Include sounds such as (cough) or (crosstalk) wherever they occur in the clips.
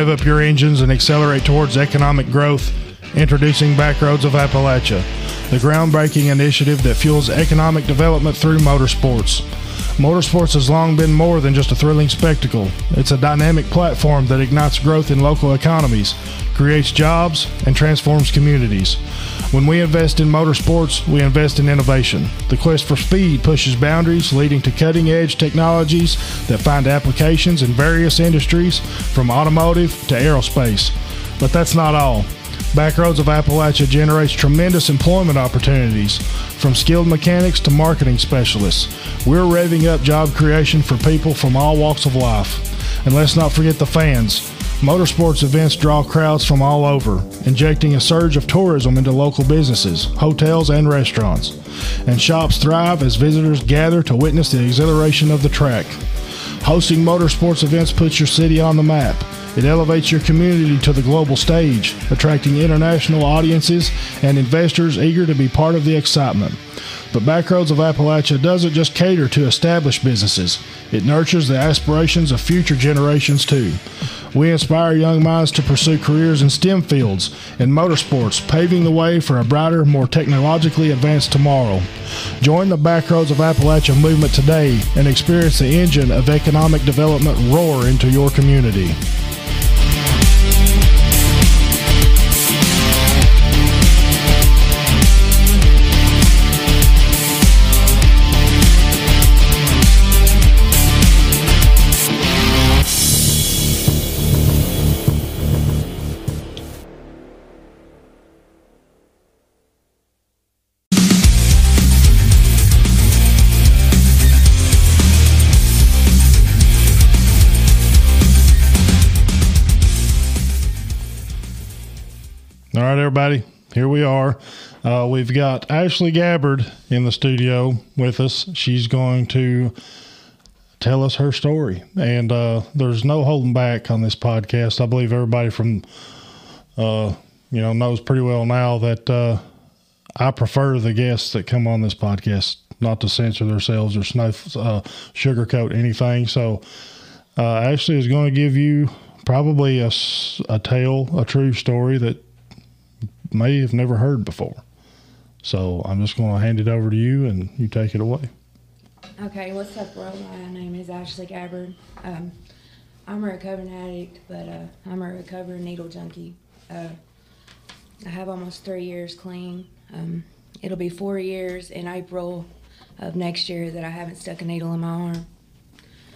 rev up your engines and accelerate towards economic growth, introducing Backroads of Appalachia, the groundbreaking initiative that fuels economic development through motorsports. Motorsports has long been more than just a thrilling spectacle. It's a dynamic platform that ignites growth in local economies, creates jobs, and transforms communities. When we invest in motorsports, we invest in innovation. The quest for speed pushes boundaries, leading to cutting edge technologies that find applications in various industries, from automotive to aerospace. But that's not all. Backroads of Appalachia generates tremendous employment opportunities, from skilled mechanics to marketing specialists. We're revving up job creation for people from all walks of life. And let's not forget the fans. Motorsports events draw crowds from all over, injecting a surge of tourism into local businesses, hotels, and restaurants. And shops thrive as visitors gather to witness the exhilaration of the track. Hosting motorsports events puts your city on the map. It elevates your community to the global stage, attracting international audiences and investors eager to be part of the excitement. But Backroads of Appalachia doesn't just cater to established businesses, it nurtures the aspirations of future generations too. We inspire young minds to pursue careers in STEM fields and motorsports, paving the way for a brighter, more technologically advanced tomorrow. Join the Backroads of Appalachia movement today and experience the engine of economic development roar into your community. Everybody, here we are. Uh, we've got Ashley Gabbard in the studio with us. She's going to tell us her story, and uh, there's no holding back on this podcast. I believe everybody from uh, you know knows pretty well now that uh, I prefer the guests that come on this podcast not to censor themselves or snuff, uh, sugarcoat anything. So uh, Ashley is going to give you probably a tale, a true story that may have never heard before. So I'm just going to hand it over to you and you take it away. Okay, what's up, world? My name is Ashley Gabbard. Um, I'm a recovering addict, but uh, I'm a recovering needle junkie. Uh, I have almost three years clean. Um, it'll be four years in April of next year that I haven't stuck a needle in my arm.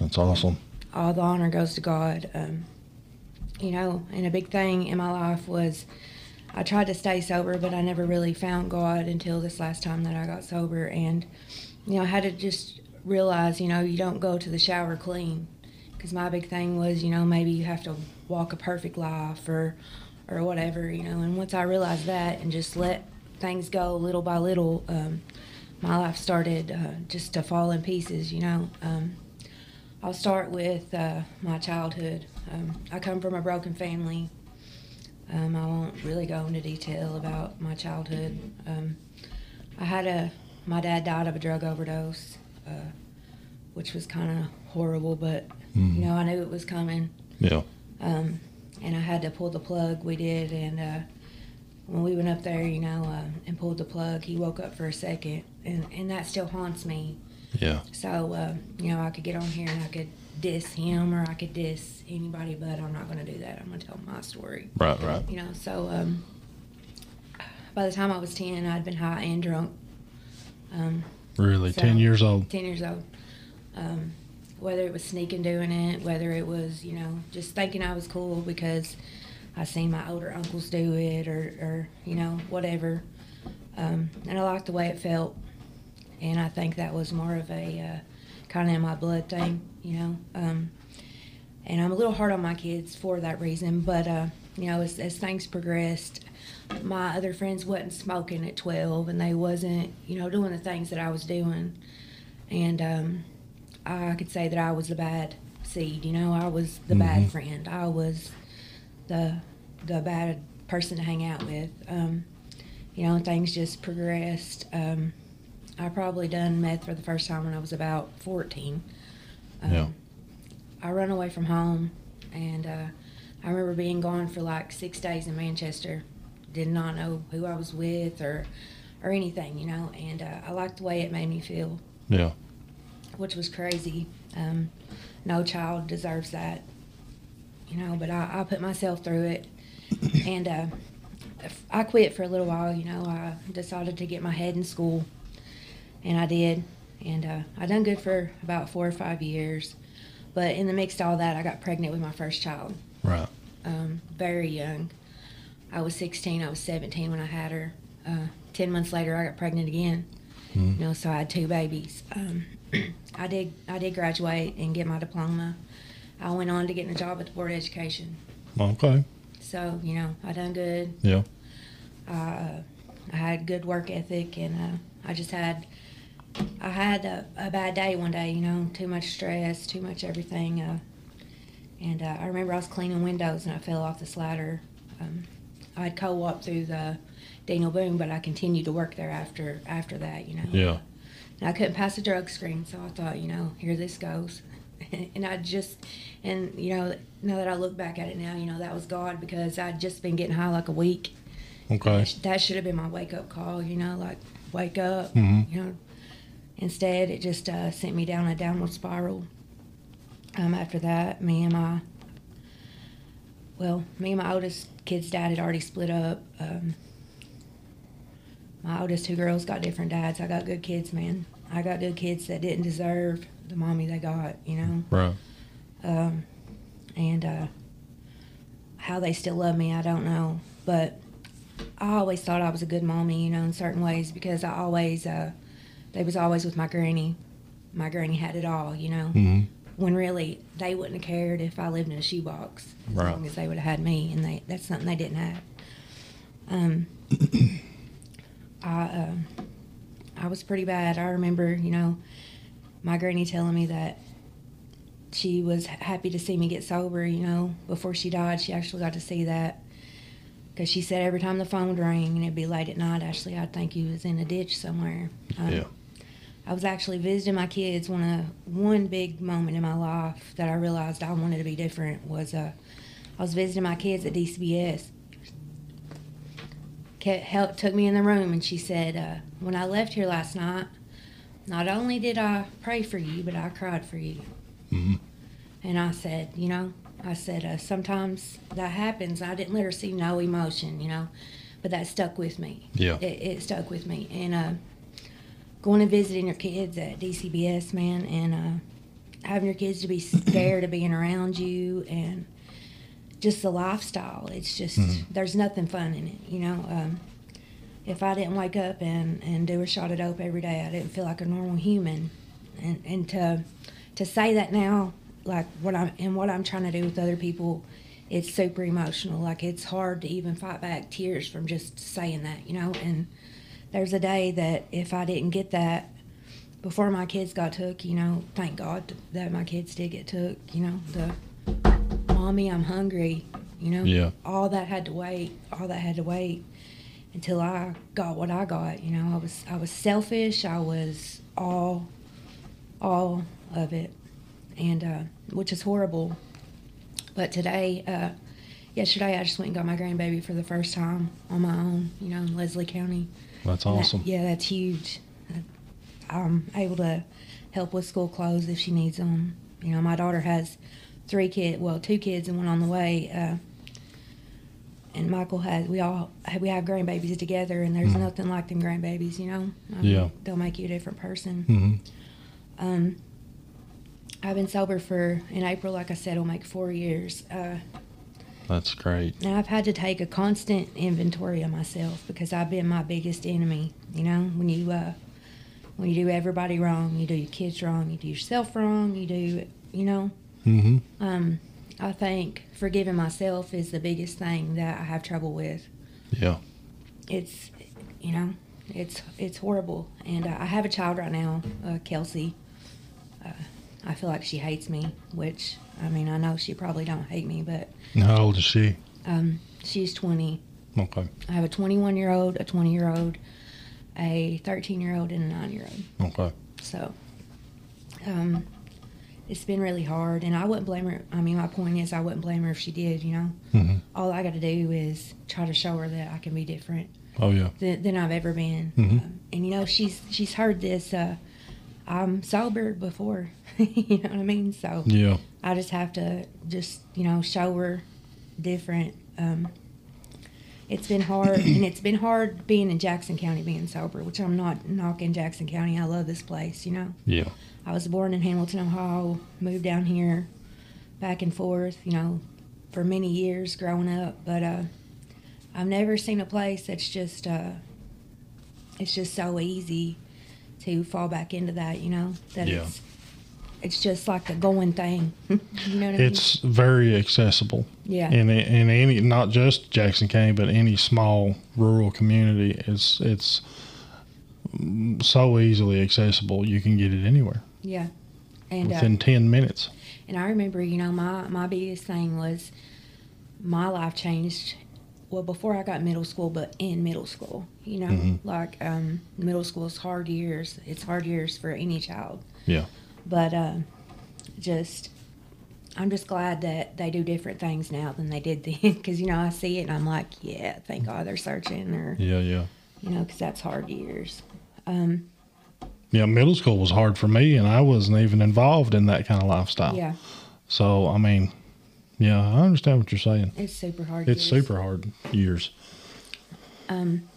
That's awesome. All the honor goes to God. Um, you know, and a big thing in my life was I tried to stay sober, but I never really found God until this last time that I got sober. And, you know, I had to just realize, you know, you don't go to the shower clean. Because my big thing was, you know, maybe you have to walk a perfect life or, or whatever, you know. And once I realized that and just let things go little by little, um, my life started uh, just to fall in pieces, you know. Um, I'll start with uh, my childhood. Um, I come from a broken family. Um, I won't really go into detail about my childhood. Um, I had a, my dad died of a drug overdose, uh, which was kind of horrible, but Mm-hmm. you know I knew it was coming. Yeah. Um, and I had to pull the plug. We did, and uh, when we went up there, you know, uh, and pulled the plug, he woke up for a second, and and that still haunts me. Yeah. So, uh, you know, I could get on here and I could diss him or I could diss anybody, but I'm not going to do that. I'm going to tell my story. Right, right. You know, so um, by the time I was 10, I'd been high and drunk. Um, Really, So- 10 years old. 10 years old. Um, whether it was sneaking doing it, whether it was, you know, just thinking I was cool because I seen my older uncles do it or, or you know, whatever. Um, and I liked the way it felt. And I think that was more of a uh, kind of in my blood thing, you know. Um, and I'm a little hard on my kids for that reason. But, uh, you know, as, as things progressed, my other friends wasn't smoking at 12 and they wasn't, you know, doing the things that I was doing. And um, I could say that I was the bad seed, you know, I was the bad friend. I was the the bad person to hang out with. Um, you know, things just progressed. Um, I probably done meth for the first time when I was about 14. Um, Yeah. I run away from home and uh, I remember being gone for like six days in Manchester. Did not know who I was with or or anything, you know. And uh, I liked the way it made me feel, Yeah. which was crazy. Um, no child deserves that, you know. But I, I put myself through it, and uh, I quit for a little while. You know, I decided to get my head in school, and I did, and uh, I done good for about four or five years. But in the mix of all that, I got pregnant with my first child Right. um, very young. I was 16, I was 17 when I had her. Uh, 10 months later, I got pregnant again. Mhm. You know, so I had two babies. Um, (clears throat) I did I did graduate and get my diploma. I went on to get a job at the Board of Education. Okay. So, you know, I done good. Yeah. Uh, I had good work ethic, and uh, I just had I had a, a bad day one day. You know, too much stress, too much everything. Uh, and uh, I remember I was cleaning windows and I fell off this ladder. Um, I had co-op through the Daniel Boone, but I continued to work there after after that. You know. Yeah. And I couldn't pass the drug screen, so I thought, you know, here this goes. (laughs) and I just, and you know, now that I look back at it now, you know, that was God because I'd just been getting high like a week. Okay. That sh- That should have been my wake up call, you know, like wake up, Mhm. you know. Instead, it just uh, sent me down a downward spiral. Um, after that, me and my, well, me and my oldest kid's dad had already split up. Um, my oldest two girls got different dads. I got good kids, man. I got good kids that didn't deserve the mommy they got, you know Right. um, and uh, how they still love me, I don't know. But I always thought I was a good mommy, you know, in certain ways because I always, uh, they was always with my granny. My granny had it all, you know. Mm-hmm. When really they wouldn't have cared if I lived in a shoebox, as Right. long as they would have had me, and they that's something they didn't have. Um, I uh, I was pretty bad. I remember, you know, my granny telling me that she was happy to see me get sober. You know, before she died, she actually got to see that because she said every time the phone would ring and it'd be late at night, Ashley, I'd think you was in a ditch somewhere. Um, Yeah. I was actually visiting my kids. One of one big moment in my life that I realized I wanted to be different was uh, I was visiting my kids at DCBS. Ke- help took me in the room and she said, uh, "When I left here last night, not only did I pray for you, but I cried for you." Mhm. And I said, you know, I said uh, sometimes that happens. I didn't let her see no emotion, you know, but that stuck with me. Yeah. It, it stuck with me. And uh, going and visiting your kids at DCBS, man, and uh, having your kids to be (clears throat) scared of being around you and just the lifestyle. It's just, Mhm. there's nothing fun in it, you know. Um, if I didn't wake up and, and do a shot of dope every day, I didn't feel like a normal human. And, and to, to say that now, like what I'm and what I'm trying to do with other people, it's super emotional. Like it's hard to even fight back tears from just saying that, you know. And there's a day that if I didn't get that before my kids got took, you know, thank God that my kids did get took. You know, the mommy, I'm hungry. You know, Yeah. all that had to wait. All that had to wait until I got what I got. You know, I was I was selfish. I was all all of it, and uh, which is horrible. But today, uh, yesterday, I just went and got my grandbaby for the first time on my own. You know, in Leslie County. That's And that- awesome. yeah, that's huge. I'm able to help with school clothes if she needs them. You know, my daughter has three kids, well, two kids and one on the way. Uh, and Michael has, we all, we have grandbabies together, and there's Mhm. nothing like them grandbabies, you know? Um, Yeah. They'll make you a different person. Mm-hmm. Um, I've been sober for, in April, like I said, it'll make four years. Uh, That's great. now I've had to take a constant inventory of myself because I've been my biggest enemy. You know, when you uh, when you do everybody wrong, you do your kids wrong, you do yourself wrong, you do you know. Mm-hmm. Um, I think forgiving myself is the biggest thing that I have trouble with. Yeah. It's you know, it's it's horrible, and uh, I have a child right now, uh, Kelsey. Uh, I feel like she hates me, which I mean I know she probably don't hate me, but How old is she? um, she's twenty. Okay. I have a 21 year old, a 20 year old, a 13 year old, and a 9 year old. Okay. So, um, it's been really hard, and I wouldn't blame her. I mean, my point is, I wouldn't blame her if she did. You know, Mhm. all I got to do is try to show her that I can be different Oh yeah. than, than I've ever been. Mhm. Um, and you know, she's she's heard this. Uh, I'm sober before. (laughs) you know what I mean? So Yeah. I just have to just you know show her different. Um, it's been hard, and it's been hard being in Jackson County, being sober. Which I'm not knocking Jackson County. I love this place. You know, Yeah. I was born in Hamilton, Ohio. Moved down here, back and forth. You know, for many years growing up. But uh, I've never seen a place that's just uh, it's just so easy to fall back into that. You know that Yeah. it's it's just like a going thing. (laughs) you know what I It's very accessible. Yeah. And in any not just Jackson County, but any small rural community, it's it's so easily accessible. You can get it anywhere Yeah. And uh, within ten minutes. and I remember, you know, my my biggest thing was my life changed well before I got middle school, but in middle school. You know, Mhm. like um, middle school is hard years. It's hard years for any child. Yeah. But uh, just. I'm just glad that they do different things now than they did then, (laughs) because you know I see it and I'm like, yeah, thank God they're searching, or Yeah, yeah, you know, because that's hard years. Um, yeah. Middle school was hard for me, and I wasn't even involved in that kind of lifestyle. yeah, So I mean, yeah, I understand what you're saying. it's super hard. It's years. super hard years. Um,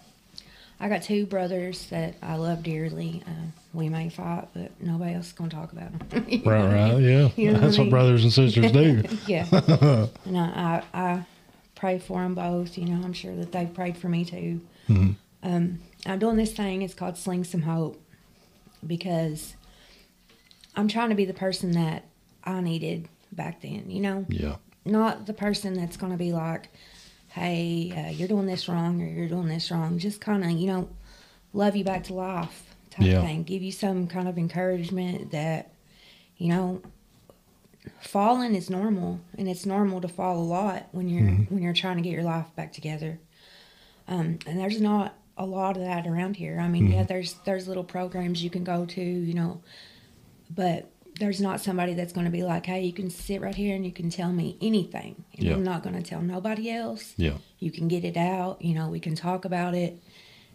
I got two brothers that I love dearly. Uh, we may fight, but nobody else is going to talk about them. (laughs) Right, right. Yeah, You know what I that's what brothers and sisters do. (laughs) yeah. (laughs) and I, I, I pray for them both. You know, I'm sure that they've prayed for me too. Mhm. Um, I'm doing this thing. It's called Sling Some Hope because I'm trying to be the person that I needed back then. You know, Yeah, not the person that's going to be like, hey, uh, you're doing this wrong or you're doing this wrong. Just kind of, you know, love you back to life type Yeah. thing. Give you some kind of encouragement that, you know, falling is normal and it's normal to fall a lot when you're when you're trying to get your life back together. Um, and there's not a lot of that around here. I mean, yeah, there's there's little programs you can go to, you know, but there's not somebody that's going to be like, hey, you can sit right here and you can tell me anything. And Yeah. I'm not going to tell nobody else. yeah, You can get it out. You know, we can talk about it.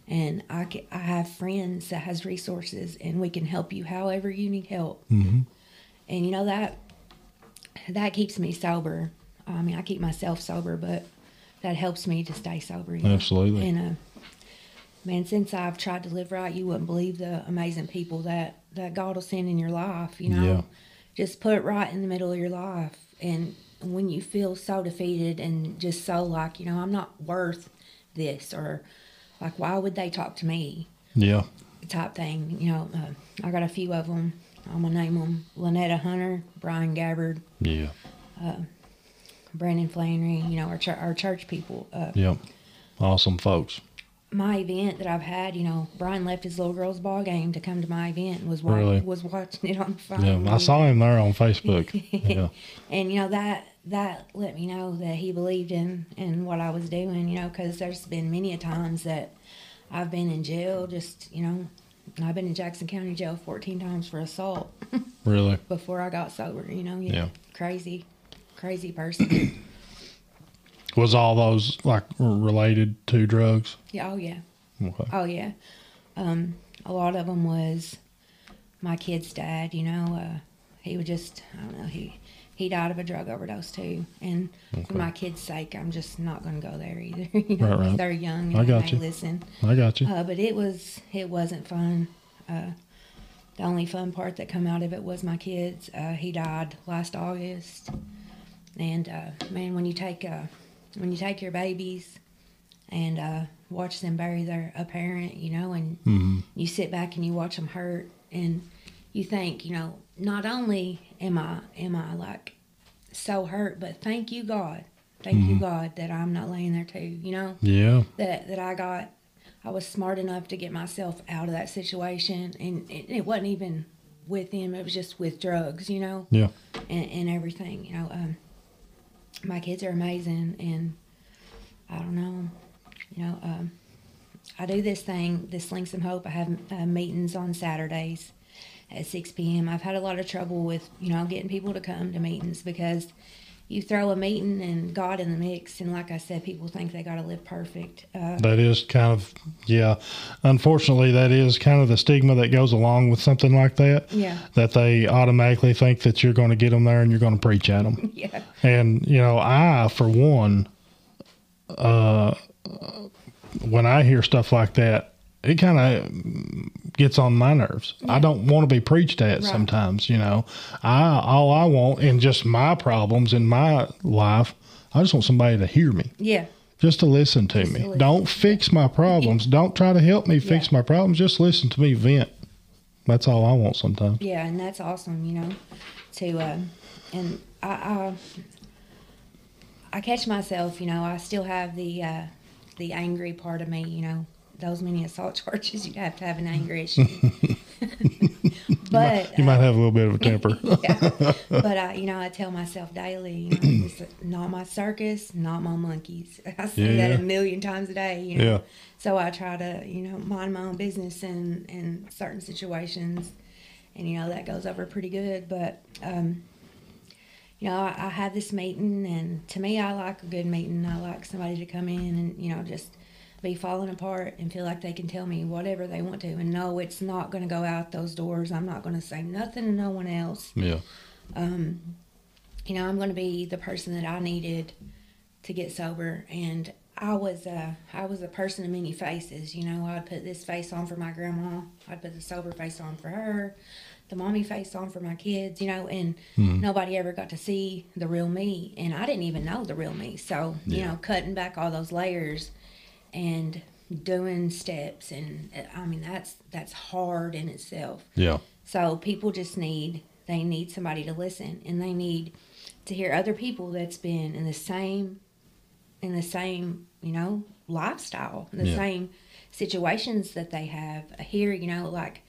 And I, ca- I have friends that has resources and we can help you however you need help. hmm And you know that that keeps me sober. I mean, I keep myself sober, but that helps me to stay sober. you know? Absolutely. And uh, man, since I've tried to live right, you wouldn't believe the amazing people that that God will send in your life. You know, Yeah. just put it right in the middle of your life, and when you feel so defeated and just so like, you know, I'm not worth this, or like, why would they talk to me? yeah, type thing. You know, uh, I got a few of them. I'm gonna name them: Lynetta Hunter, Brian Gabbard, yeah, Brandon Flannery. You know, our chur our church people. Uh, yeah. Awesome folks. My event that I've had, you know, Brian left his little girl's ball game to come to my event and was wa- Really? was watching it on the phone. Yeah, I saw him there on Facebook. (laughs) Yeah, and you know that that let me know that he believed in in what I was doing. You know, because there's been many a times that I've been in jail. Just you know, I've been in Jackson County Jail 14 times for assault. (laughs) really. before I got sober, you know, yeah, Yeah. crazy, crazy person. Was all those like related to drugs? yeah, oh yeah, Okay. oh yeah. Um, a lot of them was my kid's dad. You know, uh, he would just, I don't know, he he died of a drug overdose too. And Okay. for my kids' sake, I'm just not going to go there either. (laughs) you know, Right, right. they're young I got they you. listen. I got you. Uh, but it was it wasn't fun. Uh, the only fun part that come out of it was my kids. Uh, he died last August, and uh, man, when you take uh, when you take your babies and uh, watch them bury their a parent, you know, and hmm you sit back and you watch them hurt, and you think, you know, not only am I am I like so hurt, but thank you God, thank you Mhm. God that I'm not laying there too, you know Yeah, that that I got. I was smart enough to get myself out of that situation, and it, it wasn't even with him. It was just with drugs, you know, yeah, and, and everything. You know, um, my kids are amazing, and I don't know, you know, um, I do this thing, this Sling Some Hope. I have uh, meetings on Saturdays at 6 p.m. I've had a lot of trouble with, you know, getting people to come to meetings because you throw a meeting and God in the mix, and like I said, people think they got to live perfect. Uh, that is kind of yeah. Unfortunately, that is kind of the stigma that goes along with something like that. Yeah. That they automatically think that you're going to get them there and you're going to preach at them. (laughs) yeah. And you know, I for one, uh, when I hear stuff like that, it kind of gets on my nerves. I don't want to be preached at Right. sometimes, you know. I all I want in just my problems in my life, I just want somebody to hear me, Yeah. just to listen to Just me. listen. Don't fix my problems. Don't try to help me fix Yeah. my problems. Just listen to me vent. That's all I want sometimes. Yeah, and that's awesome, you know, to uh, and I, I I catch myself, you know, I still have the uh, the angry part of me, you know, those many assault charges, you have to have an anger (laughs) issue. but You might uh, have a little bit of a temper. (laughs) yeah. (laughs) But I, you know, I tell myself daily, you know, it's not my circus, not my monkeys. I say that a million times a day. You know? Yeah. So I try to, you know, mind my own business in in certain situations, and you know that goes over pretty good. But um, you know, I, I had this meeting, and to me, I like a good meeting. I like somebody to come in and you know just be falling apart and feel like they can tell me whatever they want to, and no, it's not going to go out those doors. I'm not going to say nothing to no one else yeah. Um, you know, I'm going to be the person that I needed to get sober. And I was, a, I was a person of many faces. You know, I'd put this face on for my grandma. I'd put the sober face on for her, the mommy face on for my kids. You know, and nobody ever got to see the real me, and I didn't even know the real me. So you know, cutting back all those layers and doing steps, and uh, I mean that's that's hard in itself. Yeah. So people just need they need somebody to listen and they need to hear other people that's been in the same in the same, you know, lifestyle, the Yeah. same situations that they have here, you know, like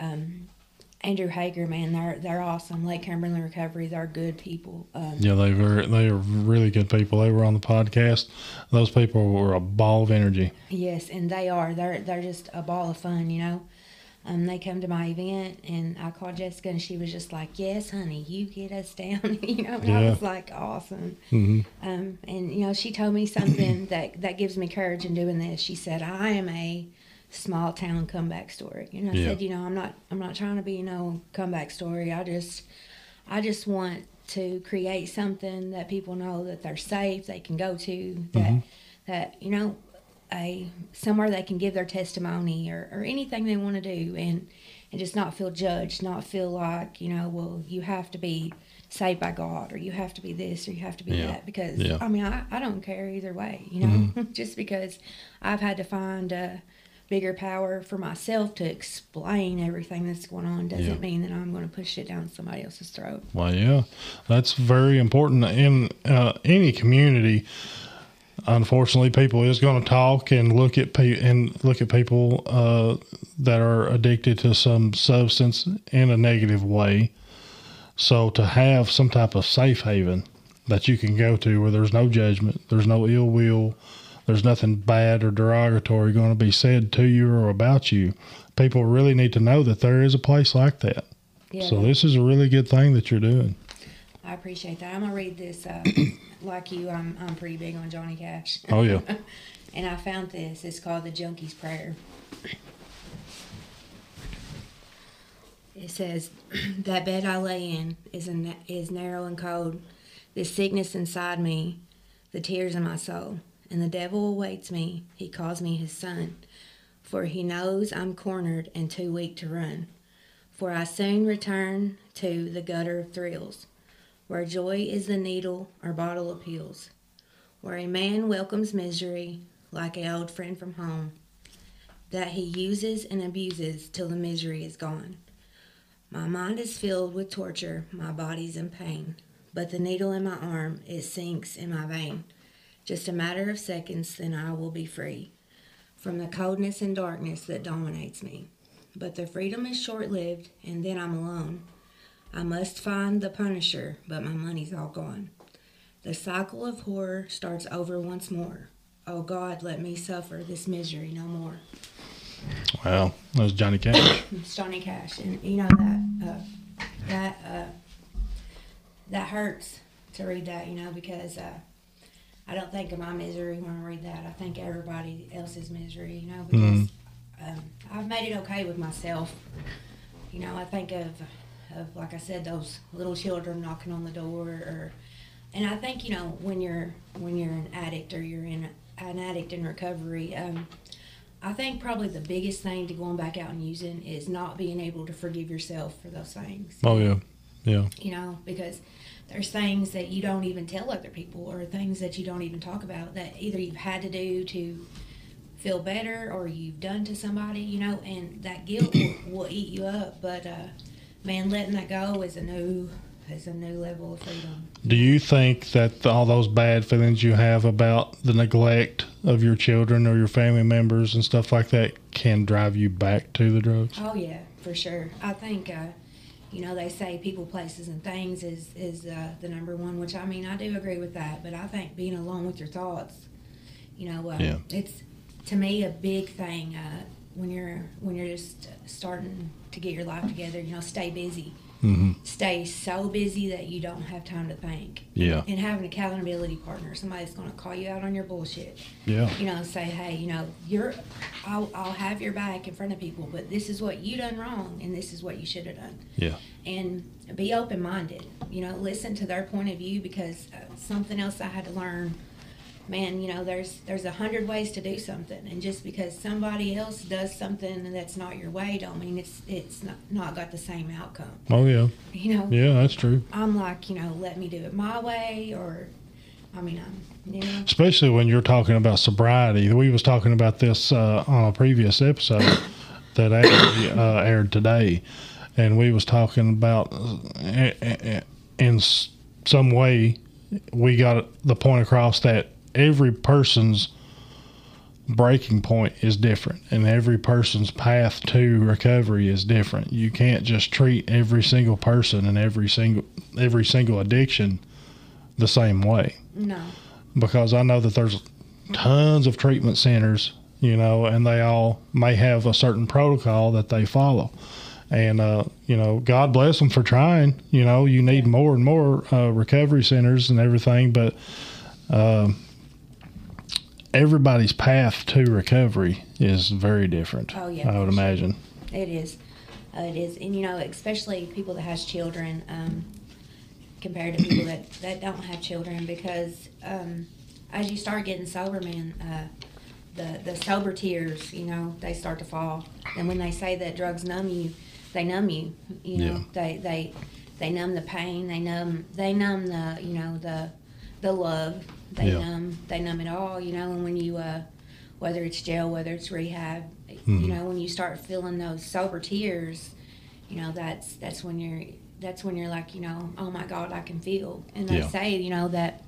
um Andrew Hager, man, they're they're awesome. Lake Cumberland Recovery, they're good people. Um, Yeah, they were they are really good people. They were on the podcast. Those people were a ball of energy. Yes, and they are. They're they're just a ball of fun, you know. Um, they come to my event, and I called Jessica, and she was just like, "Yes, honey, you get us down," (laughs) you know. And I was like, "Awesome." hmm Um, and you know, she told me something that that gives me courage in doing this. She said, "I am a small town comeback story," and I Yeah. said, "You know, I'm not I'm not trying to be no comeback story. I just I just want to create something that people know that they're safe, they can go to, that Mhm. that you know, a somewhere they can give their testimony or, or anything they want to do, and and just not feel judged, not feel like you know, well, you have to be saved by God, or you have to be this, or you have to be Yeah. that, because Yeah. I mean, I, I don't care either way, you know, (laughs) just because I've had to find a bigger power for myself to explain everything that's going on doesn't Yeah. mean that I'm going to push it down somebody else's throat. Well, yeah, that's very important in uh, any community. Unfortunately, people is going to talk and look at pe- and look at people uh, that are addicted to some substance in a negative way. So to have some type of safe haven that you can go to where there's no judgment, there's no ill will, there's nothing bad or derogatory going to be said to you or about you. People really need to know that there is a place like that. Yeah, So this is a really good thing that you're doing. I appreciate that. I'm gonna read this. Uh, (coughs) like you, I'm I'm pretty big on Johnny Cash. Oh yeah. (laughs) and I found this. It's called the Junkie's Prayer. It says, (clears throat) "That bed I lay in is a, na- is narrow and cold. This sickness inside me, the tears in my soul, and the devil awaits me. He calls me his son, for he knows I'm cornered and too weak to run. For I soon return to the gutter of thrills, where joy is the needle or bottle appeals, where a man welcomes misery like a old friend from home, that he uses and abuses till the misery is gone. My mind is filled with torture, my body's in pain, but the needle in my arm, it sinks in my vein. Just a matter of seconds, then I will be free from the coldness and darkness that dominates me. But the freedom is short lived, and then I'm alone. I must find the punisher, but my money's all gone. The cycle of horror starts over once more. Oh God, let me suffer this misery no more. Wow, that was Johnny Cash. (coughs) It's Johnny Cash, and you know that uh, that uh, that hurts to read that, you know, because uh, I don't think of my misery when I read that. I think everybody else's misery, you know, because um, I've made it okay with myself. You know, I think of of like I said, those little children knocking on the door, or and I think you know when you're when you're an addict or you're in an addict in recovery. Um, I think probably the biggest thing to going back out and using is not being able to forgive yourself for those things. Oh yeah, yeah. You know, because there's things that you don't even tell other people or things that you don't even talk about that either you've had to do to feel better or you've done to somebody, you know, and that guilt will, (clears throat) will eat you up. But uh, man, letting that go is a new is a new level of freedom. Do you think that all those bad feelings you have about the neglect of your children or your family members and stuff like that can drive you back to the drugs? Oh yeah, for sure. I think uh, you know they say people, places, and things is is uh, the number one. Which I mean, I do agree with that. But I think being alone with your thoughts, you know, uh, Yeah. it's to me a big thing uh, when you're when you're just starting to get your life together. You know, stay busy. Hmm Stay so busy that you don't have time to think. Yeah, And having an accountability partner, somebody that's going to call you out on your bullshit yeah, you know, say, hey, you know, you're, I'll, I'll have your back in front of people, but this is what you done wrong, and this is what you should have done. Yeah. And be open minded. You know, listen to their point of view because uh, something else I had to learn. Man, you know, there's there's a hundred ways to do something, and just because somebody else does something that's not your way, don't mean it's it's not, not got the same outcome. Oh yeah, You know, yeah. That's true. I'm like, you know, let me do it my way, or, I mean, I'm, you know, Especially when you're talking about sobriety. We was talking about this uh, on a previous episode (coughs) that actually uh, aired today, and we was talking about uh, in some way we got the point across that every person's breaking point is different and every person's path to recovery is different you can't just treat every single person and every single every single addiction the same way no, because I know that there's tons of treatment centers, you know, and they all may have a certain protocol that they follow. And, uh, you know, God bless them for trying. You know, you need more and more uh, recovery centers and everything, but um everybody's path to recovery is very different. Oh, yeah, I would sure. imagine. It is. Uh, it is. And, you know, especially people that has children um, compared to people that, that don't have children because um, as you start getting sober, man, uh, the, the sober tears, you know, they start to fall. And when they say that drugs numb you, they numb you. You know, Yeah. they, they they numb the pain. They numb they numb the you know the the love. They Yeah. numb they numb it all. You know, and when you uh, whether it's jail, whether it's rehab, Mhm. you know, when you start feeling those sober tears, you know, that's that's when you're that's when you're like, you know, oh my God, I can feel. And they Yeah. say, you know, that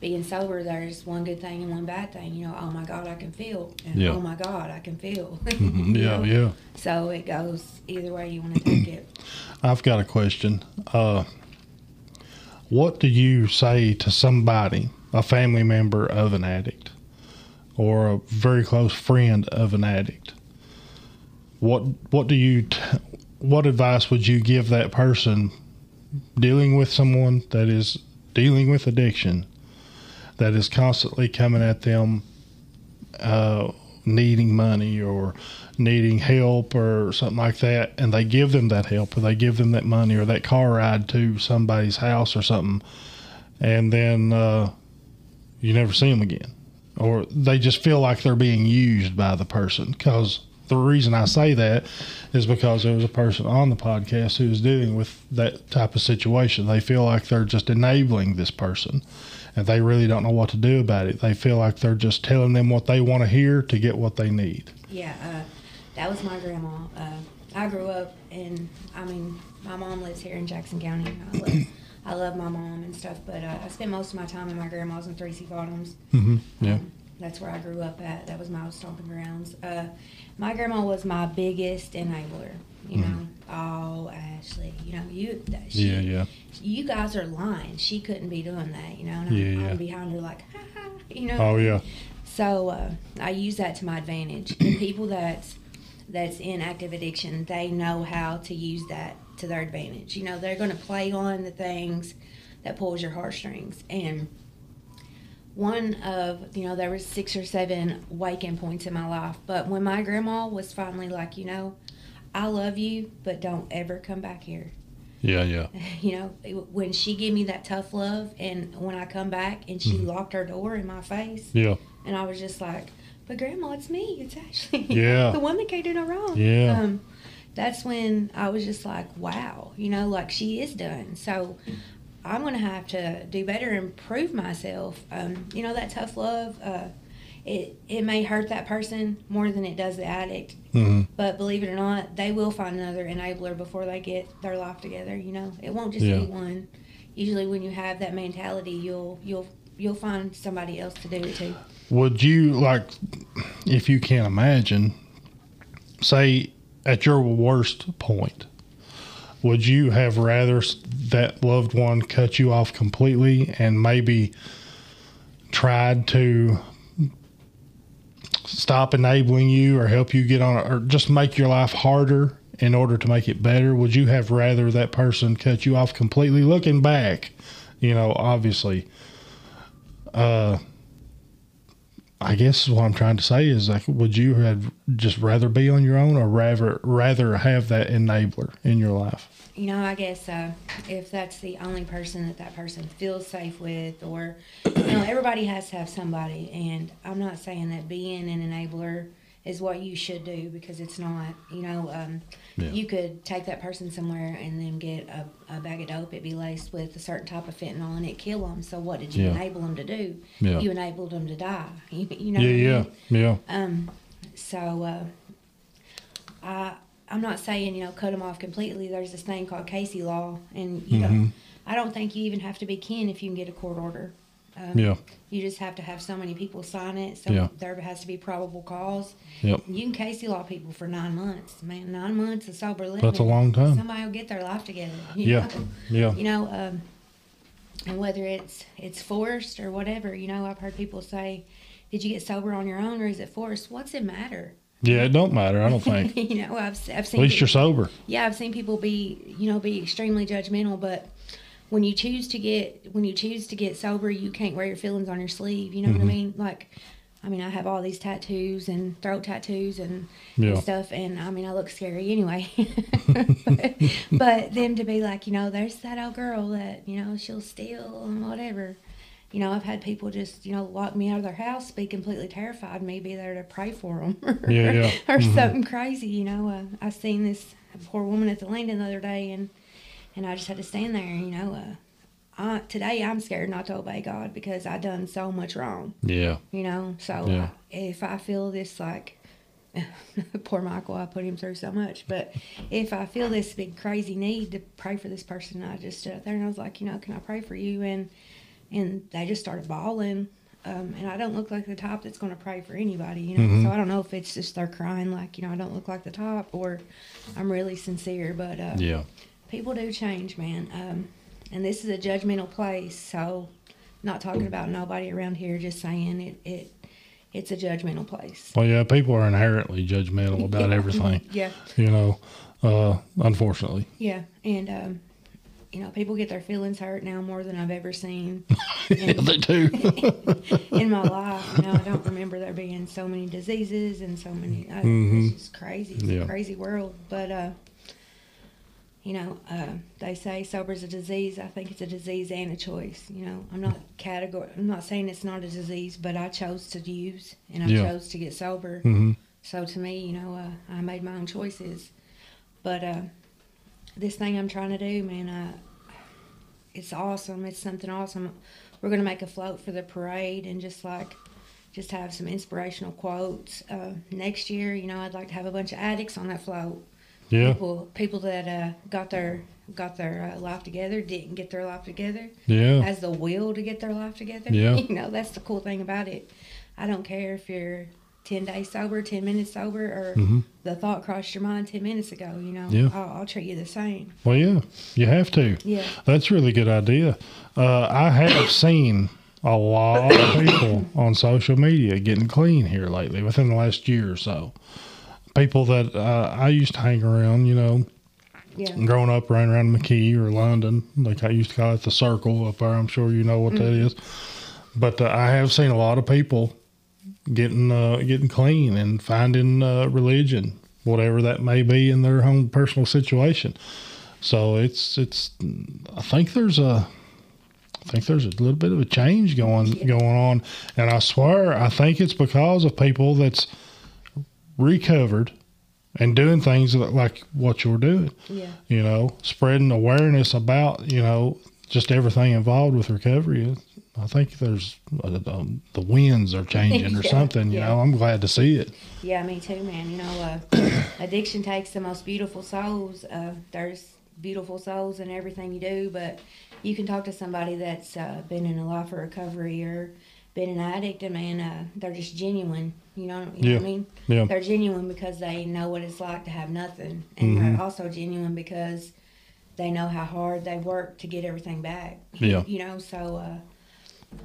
being sober, there's one good thing and one bad thing. You know, oh my God, I can feel. And Yeah. oh my God, I can feel. (laughs) Mhm. You Yeah, know? yeah. So it goes either way you want to take it. (clears throat) I've got a question. Uh, what do you say to somebody, a family member of an addict, or a very close friend of an addict? What What do you t- What advice would you give that person dealing with someone that is dealing with addiction, that is constantly coming at them, uh, needing money or needing help or something like that, and they give them that help or they give them that money or that car ride to somebody's house or something, and then uh, you never see them again, or they just feel like they're being used by the person. Because the reason I say that is because there was a person on the podcast who was dealing with that type of situation. They feel like they're just enabling this person. And they really don't know what to do about it. They feel like they're just telling them what they want to hear to get what they need. Yeah, uh, that was my grandma. Uh, I grew up in, I mean, my mom lives here in Jackson County. I love, I love my mom and stuff, but uh, I spent most of my time in my grandma's in Three Sea Bottoms. Mm-hmm. Yeah. Um, that's where I grew up at. That was my stomping grounds. Uh, my grandma was my biggest enabler. You know, oh Ashley, you know you. That, she. Yeah, yeah. You guys are lying. She couldn't be doing that. You know, and I'm, yeah. I'm behind her like, ha, ha, you know. Oh, yeah. So uh, I use that to my advantage. The people that that's in active addiction, they know how to use that to their advantage. You know, they're going to play on the things that pulls your heartstrings. And one of, you know, there was six or seven waking points in my life. But when my grandma was finally like, you know, I love you, but don't ever come back here. Yeah, yeah. (laughs) You know, when she gave me that tough love, and when I come back and she mm-hmm. locked her door in my face. Yeah. And I was just like, but grandma, it's me. It's actually yeah. (laughs) the one that can't do no wrong. Yeah. Um, that's when I was just like, wow, you know, like she is done. So I'm going to have to do better and prove myself. Um, you know, that tough love, uh, it, it may hurt that person more than it does the addict. Mm-hmm. But believe it or not, they will find another enabler before they get their life together. You know, it won't just yeah. be one. Usually, when you have that mentality, you'll you'll you'll find somebody else to do it too. Would you like, if you can't imagine, say at your worst point, would you have rather that loved one cut you off completely and maybe tried to stop enabling you or help you get on or just make your life harder in order to make it better? Would you have rather that person cut you off completely? Looking back, you know, obviously, uh, I guess what I'm trying to say is like, would you have just rather be on your own or rather rather have that enabler in your life? You know, I guess uh, if that's the only person that that person feels safe with, or you know, everybody has to have somebody, and I'm not saying that being an enabler is what you should do because it's not. You know, um, yeah. you could take that person somewhere and then get a, a, bag of dope. It'd be laced with a certain type of fentanyl and it kill them. So what did you yeah. enable them to do? Yeah. You enabled them to die. (laughs) You, you know. Yeah, yeah, yeah. Um, so uh, I I'm not saying you know cut them off completely. There's this thing called Casey law, and you mm-hmm. know I don't think you even have to be kin if you can get a court order. Um, yeah. You just have to have so many people sign it. So yeah. there has to be probable cause. Yep. You can Casey law people for nine months. Man, nine months of sober living. That's a long time. Somebody will get their life together. (laughs) yeah. Know? Yeah. You know, um, and whether it's it's forced or whatever, you know, I've heard people say, "Did you get sober on your own or is it forced?" What's it matter? Yeah, it don't matter. I don't think. (laughs) you know, I've I've seen. At least people, you're sober. Yeah, I've seen people be you know be extremely judgmental, but when you choose to get when you choose to get sober, you can't wear your feelings on your sleeve. You know mm-hmm. what I mm-hmm. mean? Like, I mean, I have all these tattoos and throat tattoos and, yeah. and stuff, and I mean, I look scary anyway. but, (laughs) but them to be like, you know, there's that old girl that you know she'll steal and whatever. You know, I've had people just, you know, lock me out of their house, be completely terrified, me be there to pray for them, or, (laughs) yeah, yeah. or mm-hmm. something crazy. You know, uh, I seen this poor woman at the landing the other day, and and I just had to stand there. You know, uh, I, today I'm scared not to obey God because I done so much wrong. Yeah. You know, so yeah. if I feel this like. (laughs) poor Michael, I put him through so much. But if I feel this big crazy need to pray for this person, I just stood up there and I was like, you know, can I pray for you? And and they just started bawling. Um, and I don't look like the top that's going to pray for anybody, you know. Mm-hmm. So I don't know if it's just they're crying like, you know, I don't look like the top, or I'm really sincere. But uh, yeah, people do change, man. Um, and this is a judgmental place, so not talking about nobody around here, just saying it. It it's a judgmental place. Well, yeah, people are inherently judgmental (laughs) about yeah. everything. (laughs) yeah, you know, uh, unfortunately. Yeah, and um, you know, people get their feelings hurt now more than I've ever seen. (laughs) yeah, they do. in my life, you know, I don't remember there being so many diseases and so many. I, mm-hmm. It's just crazy. It's yeah. a crazy world, but. uh you know, uh, they say sober is a disease. I think it's a disease and a choice. You know, I'm not category. I'm not saying it's not a disease, but I chose to use and I yeah. chose to get sober. Mm-hmm. So to me, you know, uh, I made my own choices. But uh, this thing I'm trying to do, man, uh, it's awesome. It's something awesome. We're gonna make a float for the parade and just like just have some inspirational quotes. Uh, next year, you know, I'd like to have a bunch of addicts on that float yeah. People people that uh, got their got their uh, life together didn't get their life together. Yeah. Has the will to get their life together. Yeah. (laughs) You know that's the cool thing about it. I don't care if you're ten days sober, ten minutes sober, or mm-hmm. the thought crossed your mind ten minutes ago. You know. Yeah. I'll, I'll, treat you the same. Well, yeah, you have to. Yeah. That's a really good idea. Uh, I have (coughs) seen a lot of people on social media getting clean here lately within the last year or so people that uh, I used to hang around, you know, Yeah. growing up right around McKee or London, like I used to call it the circle up there. I'm sure you know what that is. But uh, I have seen a lot of people getting uh, getting clean and finding uh, religion, whatever that may be in their own personal situation. So it's it's. I think there's a. I think there's a little bit of a change going going on, and I swear I think it's because of people that's recovered and doing things like what you're doing Yeah. you know, spreading awareness about, you know, just everything involved with recovery. I think there's uh, um, the winds are changing or (laughs) Yeah, something, you yeah. know. I'm glad to see it. Yeah, me too, man. You know, uh, (coughs) addiction takes the most beautiful souls. Uh, there's beautiful souls in everything you do, but you can talk to somebody that's uh, been in a life of recovery or been an addict, and man, uh, they're just genuine. You know, you know what I mean? Yeah. They're genuine because they know what it's like to have nothing, and Mhm. they're also genuine because they know how hard they work to get everything back. Yeah. You know, so uh,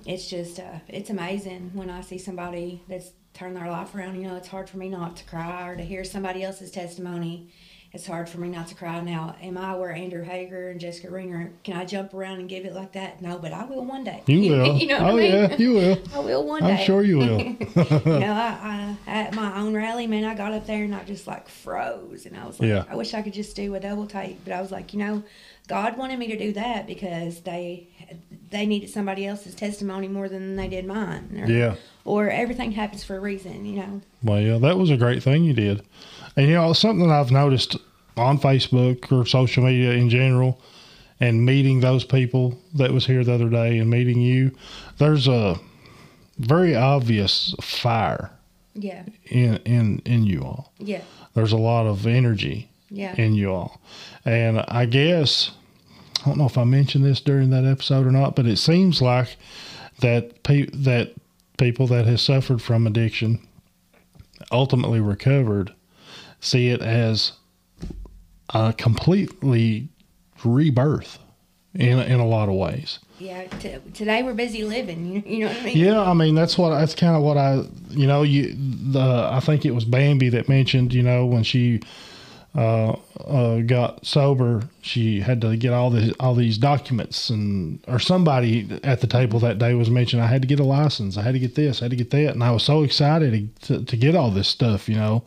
it's just uh, it's amazing when I see somebody that's turned their life around. You know, it's hard for me not to cry or to hear somebody else's testimony. It's hard for me not to cry. Now, am I where Andrew Hager and Jessica Ringer? Can I jump around and give it like that? No, but I will one day. You will. (laughs) you know what oh I mean? yeah, you will. (laughs) I will one day. I'm sure you will. (laughs) you know, I, I at my own rally, man, I got up there and I just like froze, and I was like, Yeah. I wish I could just do a double take, but I was like, you know, God wanted me to do that because they they needed somebody else's testimony more than they did mine. Or, Yeah. Or everything happens for a reason, you know. Well, yeah, that was a great thing you did. And you know, something that I've noticed on Facebook or social media in general, and meeting those people that was here the other day and meeting you, there's a very obvious fire Yeah. in in in you all. Yeah. There's a lot of energy Yeah. in you all. And I guess I don't know if I mentioned this during that episode or not, but it seems like that pe- that people that have suffered from addiction ultimately recovered see it as a completely rebirth in in a lot of ways. yeah. T- today we're busy living. You, you know what I mean? Yeah, I mean that's what that's kind of what I you know you the I think it was Bambi that mentioned you know when she uh, uh, got sober she had to get all the all these documents and or somebody at the table that day was mentioning I had to get a license. I had to get this. I had to get that. And I was so excited to to get all this stuff you know?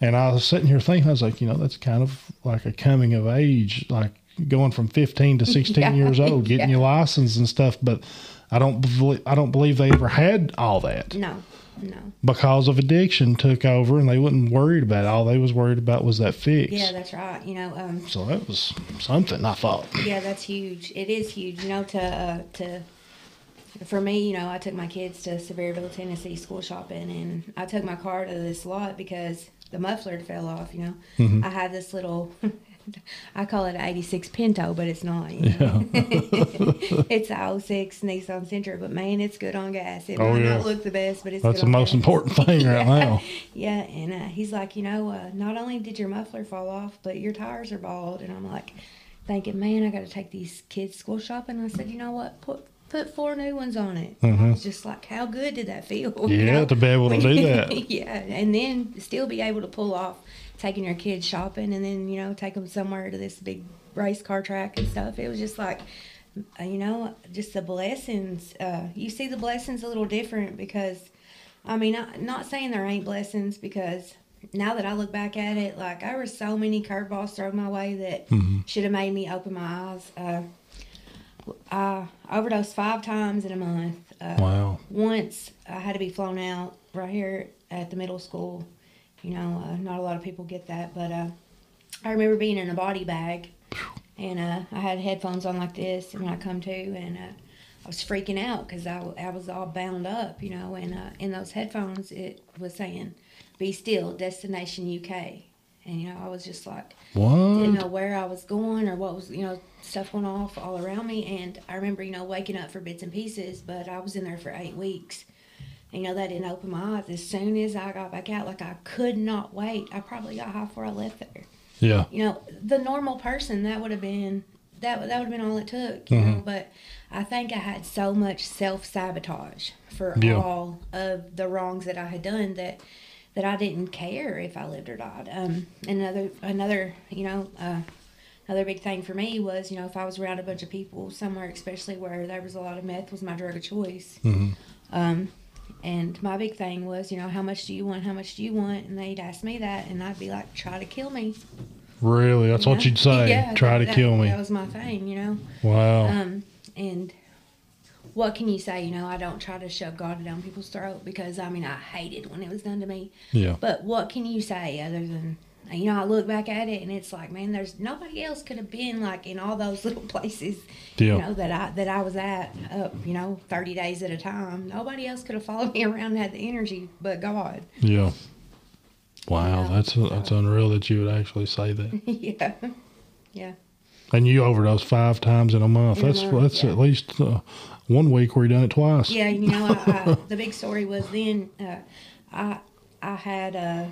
And I was sitting here thinking I was like you know that's kind of like a coming of age like going from 15 to (laughs) 16 Yeah, years old getting yeah. your license and stuff. But I don't believe I don't believe they ever had all that. No. No. because of addiction took over and they wasn't worried about it. All they was worried about was that fix. Yeah, that's right. You know, um, so that was something I thought. Yeah, that's huge. It is huge. You know, to uh, to for me, you know, I took my kids to Sevierville, Tennessee, school shopping, and I took my car to this lot because the muffler fell off. You know, I had this little. (laughs) I call it an '86 Pinto, but it's not. You know? (laughs) it's a 06 Nissan Sentra, but man, it's good on gas. It Oh, might yeah. not look the best, but it's That's the most gas. important (laughs) thing right now. Yeah, and uh, he's like, you know, uh, not only did your muffler fall off, but your tires are bald. And I'm like, thinking, man, I got to take these kids school shopping. I said, you know what? Put put four new ones on it. I was just like, how good did that feel? (laughs) you Mm-hmm. Yeah, know? to be able to do that. yeah, and then still be able to pull off taking your kids shopping, and then you know take them somewhere to this big race car track and stuff. It was just like. uh, You know, just the blessings. Uh, you see the blessings a little different because I mean, I, not saying there ain't blessings because now that I look back at it, like there were so many curveballs thrown my way that Mm-hmm. should have made me open my eyes. Uh, I overdosed five times in a month. Uh, Wow. Once I had to be flown out right here at the middle school. You know, uh, not a lot of people get that, but uh, I remember being in a body bag, and uh, I had headphones on like this, when I come to, and uh, I was freaking out because I, I was all bound up, you know, and uh, in those headphones it was saying, "Be still, destination UK," and you know I was just like, didn't know where I was going or what was, you know, stuff went off all around me. And I remember, you know, waking up for bits and pieces, but I was in there for eight weeks. You know, that didn't open my eyes. As soon as I got back out, like I could not wait. I probably got high before I left there. Yeah. You know, the normal person, that would have been, that, that would have been all it took, you Mm-hmm. know. But I think I had so much self sabotage for Yeah. all of the wrongs that I had done that that I didn't care if I lived or died. Um, another another you know uh, another big thing for me was you know if I was around a bunch of people somewhere, especially where there was a lot of meth, was my drug of choice. Mhm. Um, and my big thing was, you know, how much do you want? How much do you want? And they'd ask me that, and I'd be like, try to kill me. Really? That's you what know? you'd say. Yeah, Try that- to kill that- me. That was my thing, you know. Wow. Um, and what can you say? You know, I don't try to shove God down people's throat because I mean I hated when it was done to me. yeah. But what can you say other than you know I look back at it and it's like man, there's nobody else could have been like in all those (laughs) little places. Yeah. You know that I that I was at up you know 30 days at a time. Nobody else could have followed (laughs) me around and had the energy but God. Yeah. Wow, Yeah, that's so- that's unreal that you would actually say that. (laughs) yeah. Yeah. And you overdose five times in a month. In a that's month, that's yeah. at least uh, one week where you done it twice. Yeah, you know, I, I, the big story was then uh, I I had uh,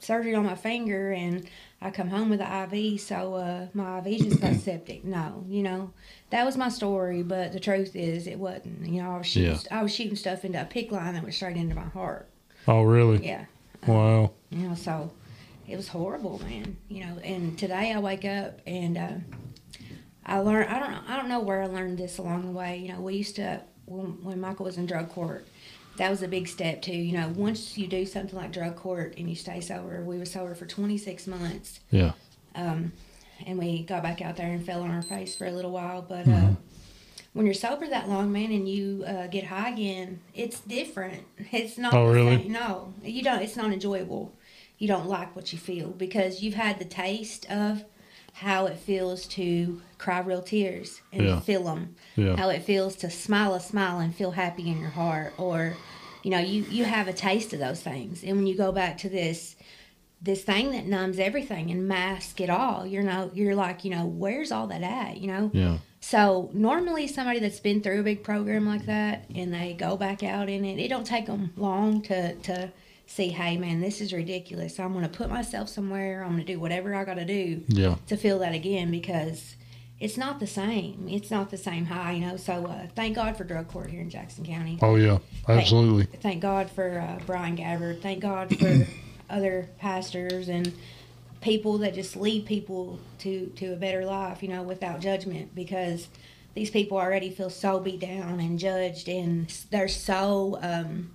surgery on my finger and I come home with an IV, so uh, my IV just got septic. No, you know, that was my story, but the truth is it wasn't. You know, I was shooting, I was shooting stuff into a PICC line that went straight into my heart. Oh, really? Yeah, Wow. you know, so it was horrible, man. You know, and today I wake up and uh, I learned. I don't know. I don't know where I learned this along the way. You know, we used to when, when Michael was in drug court. That was a big step too. You know, once you do something like drug court and you stay sober, we were sober for 26 months, Yeah. um, and we got back out there and fell on our face for a little while. But Mm-hmm. uh, when you're sober that long, man, and you uh, get high again, it's different. (laughs) It's not. Oh, really? same. No, you don't. It's not enjoyable. You don't like what you feel because you've had the taste of how it feels to cry real tears and Yeah. feel them. Yeah. How it feels to smile a smile and feel happy in your heart, or you know, you you have a taste of those things. And when you go back to this this thing that numbs everything and mask it all, you know, you're like, you know, where's all that at? You know. Yeah. So normally somebody that's been through a big program like that and they go back out in it, it don't take them long to to see, hey man, this is ridiculous. I'm going to put myself somewhere. I'm going to do whatever I got to do Yeah. to feel that again because it's not the same. It's not the same high, you know. So uh, thank God for drug court here in Jackson County. Oh, yeah. Absolutely. Thank God for uh, Brian Gabbard. Thank God for (clears throat) other pastors and people that just lead people to to a better life, you know, without judgment because these people already feel so beat down and judged and they're so um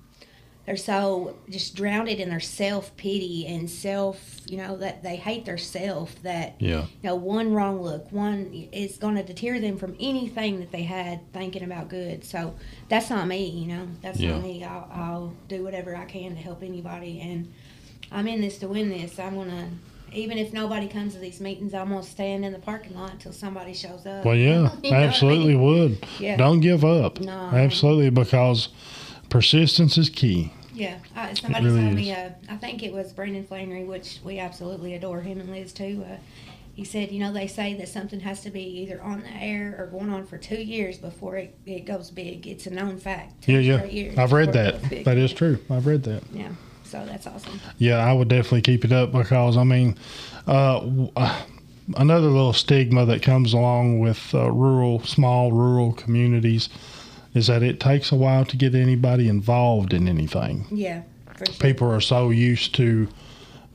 they're so just drowned in their self pity and self, you know, that they hate their self that Yeah. you know, one wrong look, one is going to deter them from anything that they had thinking about good. So that's not me, you know. That's Yeah. not me. I'll, I'll do whatever I can to help anybody, and I'm in this to win this. I'm gonna, even if nobody comes to these meetings, I'm gonna stand in the parking lot until somebody shows up. Well, yeah. (laughs) You know what I absolutely mean? would. Yeah. Don't give up. No. Absolutely, because persistence is key. Yeah, I, somebody really told me. Uh, I think it was Brendan Flannery, which we absolutely adore him and Liz too. Uh, he said, you know, they say that something has to be either on the air or going on for two years before it, it goes big. It's a known fact. Yeah, yeah. I've read that. That is true. I've read that. Yeah, so that's awesome. Yeah, I would definitely keep it up because I mean, uh, w- uh, another little stigma that comes along with uh, rural, small rural communities is that it takes a while to get anybody involved in anything. Yeah, sure. People are so used to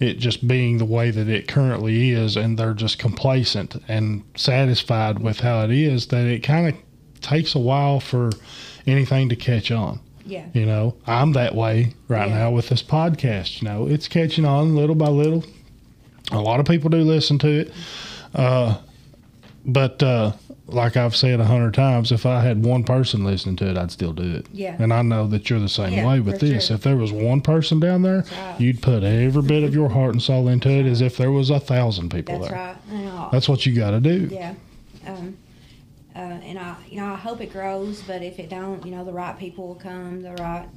it just being the way that it currently is, and they're just complacent and satisfied with how it is that it kind of takes a while for anything to catch on. Yeah, You know, I'm that way right Yeah. now with this podcast. You know, it's catching on little by little. A lot of people do listen to it. Uh, but uh, like I've said a hundred times, if I had one person listening to it, I'd still do it. Yeah. And I know that you're the same Yeah, way with this. sure. If there was one person down there, right. you'd put every bit of your heart and soul into it as if there was a thousand people that's there. That's right. That's what you got to do. Yeah. Um, uh, and I, you know, I hope it grows, but if it don't, you know, the right people will come. The right,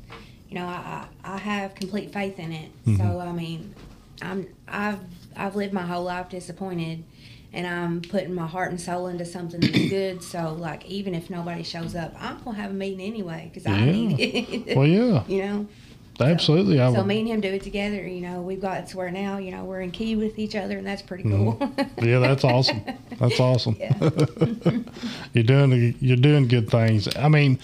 you know, I, I, I have complete faith in it. Mm-hmm. So I mean, I'm, I've, I've lived my whole life disappointed, and I'm putting my heart and soul into something that's (clears throat) good. So like, even if nobody shows up, I'm gonna have a meeting anyway because I Yeah. need it. (laughs) Well, yeah, you know. absolutely. I So me and him do it together. You know, we've got to where now, you know, we're in key with each other, and that's pretty cool. Mm-hmm. yeah, that's awesome. That's (laughs) awesome. (laughs) You're doing you're doing good things. I mean,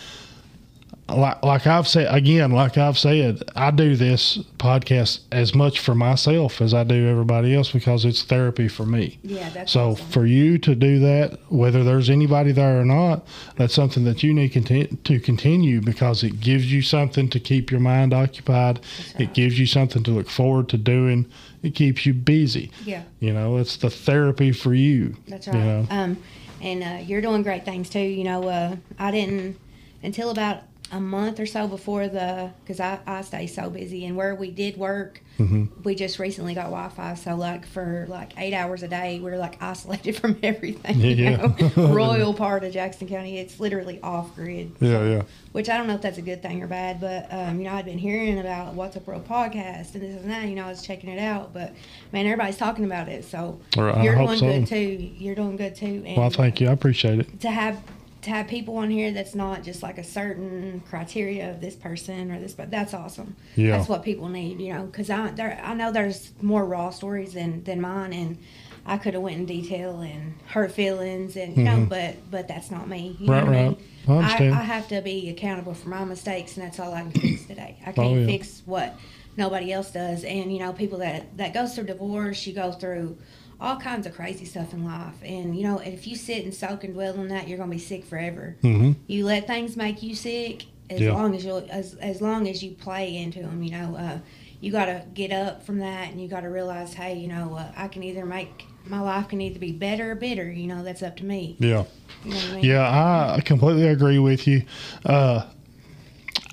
like like I've said again, like I've said, I do this podcast as much for myself as I do everybody else because it's therapy for me. Yeah, that's So awesome. for you to do that, whether there's anybody there or not, that's something that you need conti- to continue because it gives you something to keep your mind occupied. It gives you something to look forward to doing. It keeps you busy. Yeah. You know, it's the therapy for you. That's you right. know? Um, and uh, you're doing great things too. You know, uh, I didn't until about a month or so before the because I, I stay so busy and where we did work Mm-hmm. we just recently got wi-fi so like for like eight hours a day we're like isolated (laughs) from everything you Yeah. know (laughs) royal part of jackson county it's literally off grid Yeah, yeah. which I don't know if that's a good thing or bad, but um, you know, I'd been hearing about What's Up World podcast and this and that. You know, I was checking it out, but man, everybody's talking about it. So Right, you're doing so. good too. You're doing good too. And Well, thank you. I appreciate it. to have to have people on here that's not just like a certain criteria of this person or this, but that's awesome. Yeah. That's what people need, you know, because I there I know there's more raw stories than than mine and. I could have went in detail and hurt feelings, and you know, but but that's not me. You Mm-hmm. Right, know what I mean? I understand. I, have to be accountable for my mistakes, and that's all I can fix (clears throat) today. I can't Oh, yeah. fix what nobody else does. And you know, people that that goes through divorce, you go through all kinds of crazy stuff in life. And you know, if you sit and soak and dwell on that, you're gonna be sick forever. hmm You let things make you sick as Yeah. long as you as as long as you play into them. You know, uh, you got to get up from that, and you got to realize, hey, you know, uh, I can either make my life can either be better or bitter. You know, that's up to me. Yeah. You know I mean? Yeah, I completely agree with you. Uh,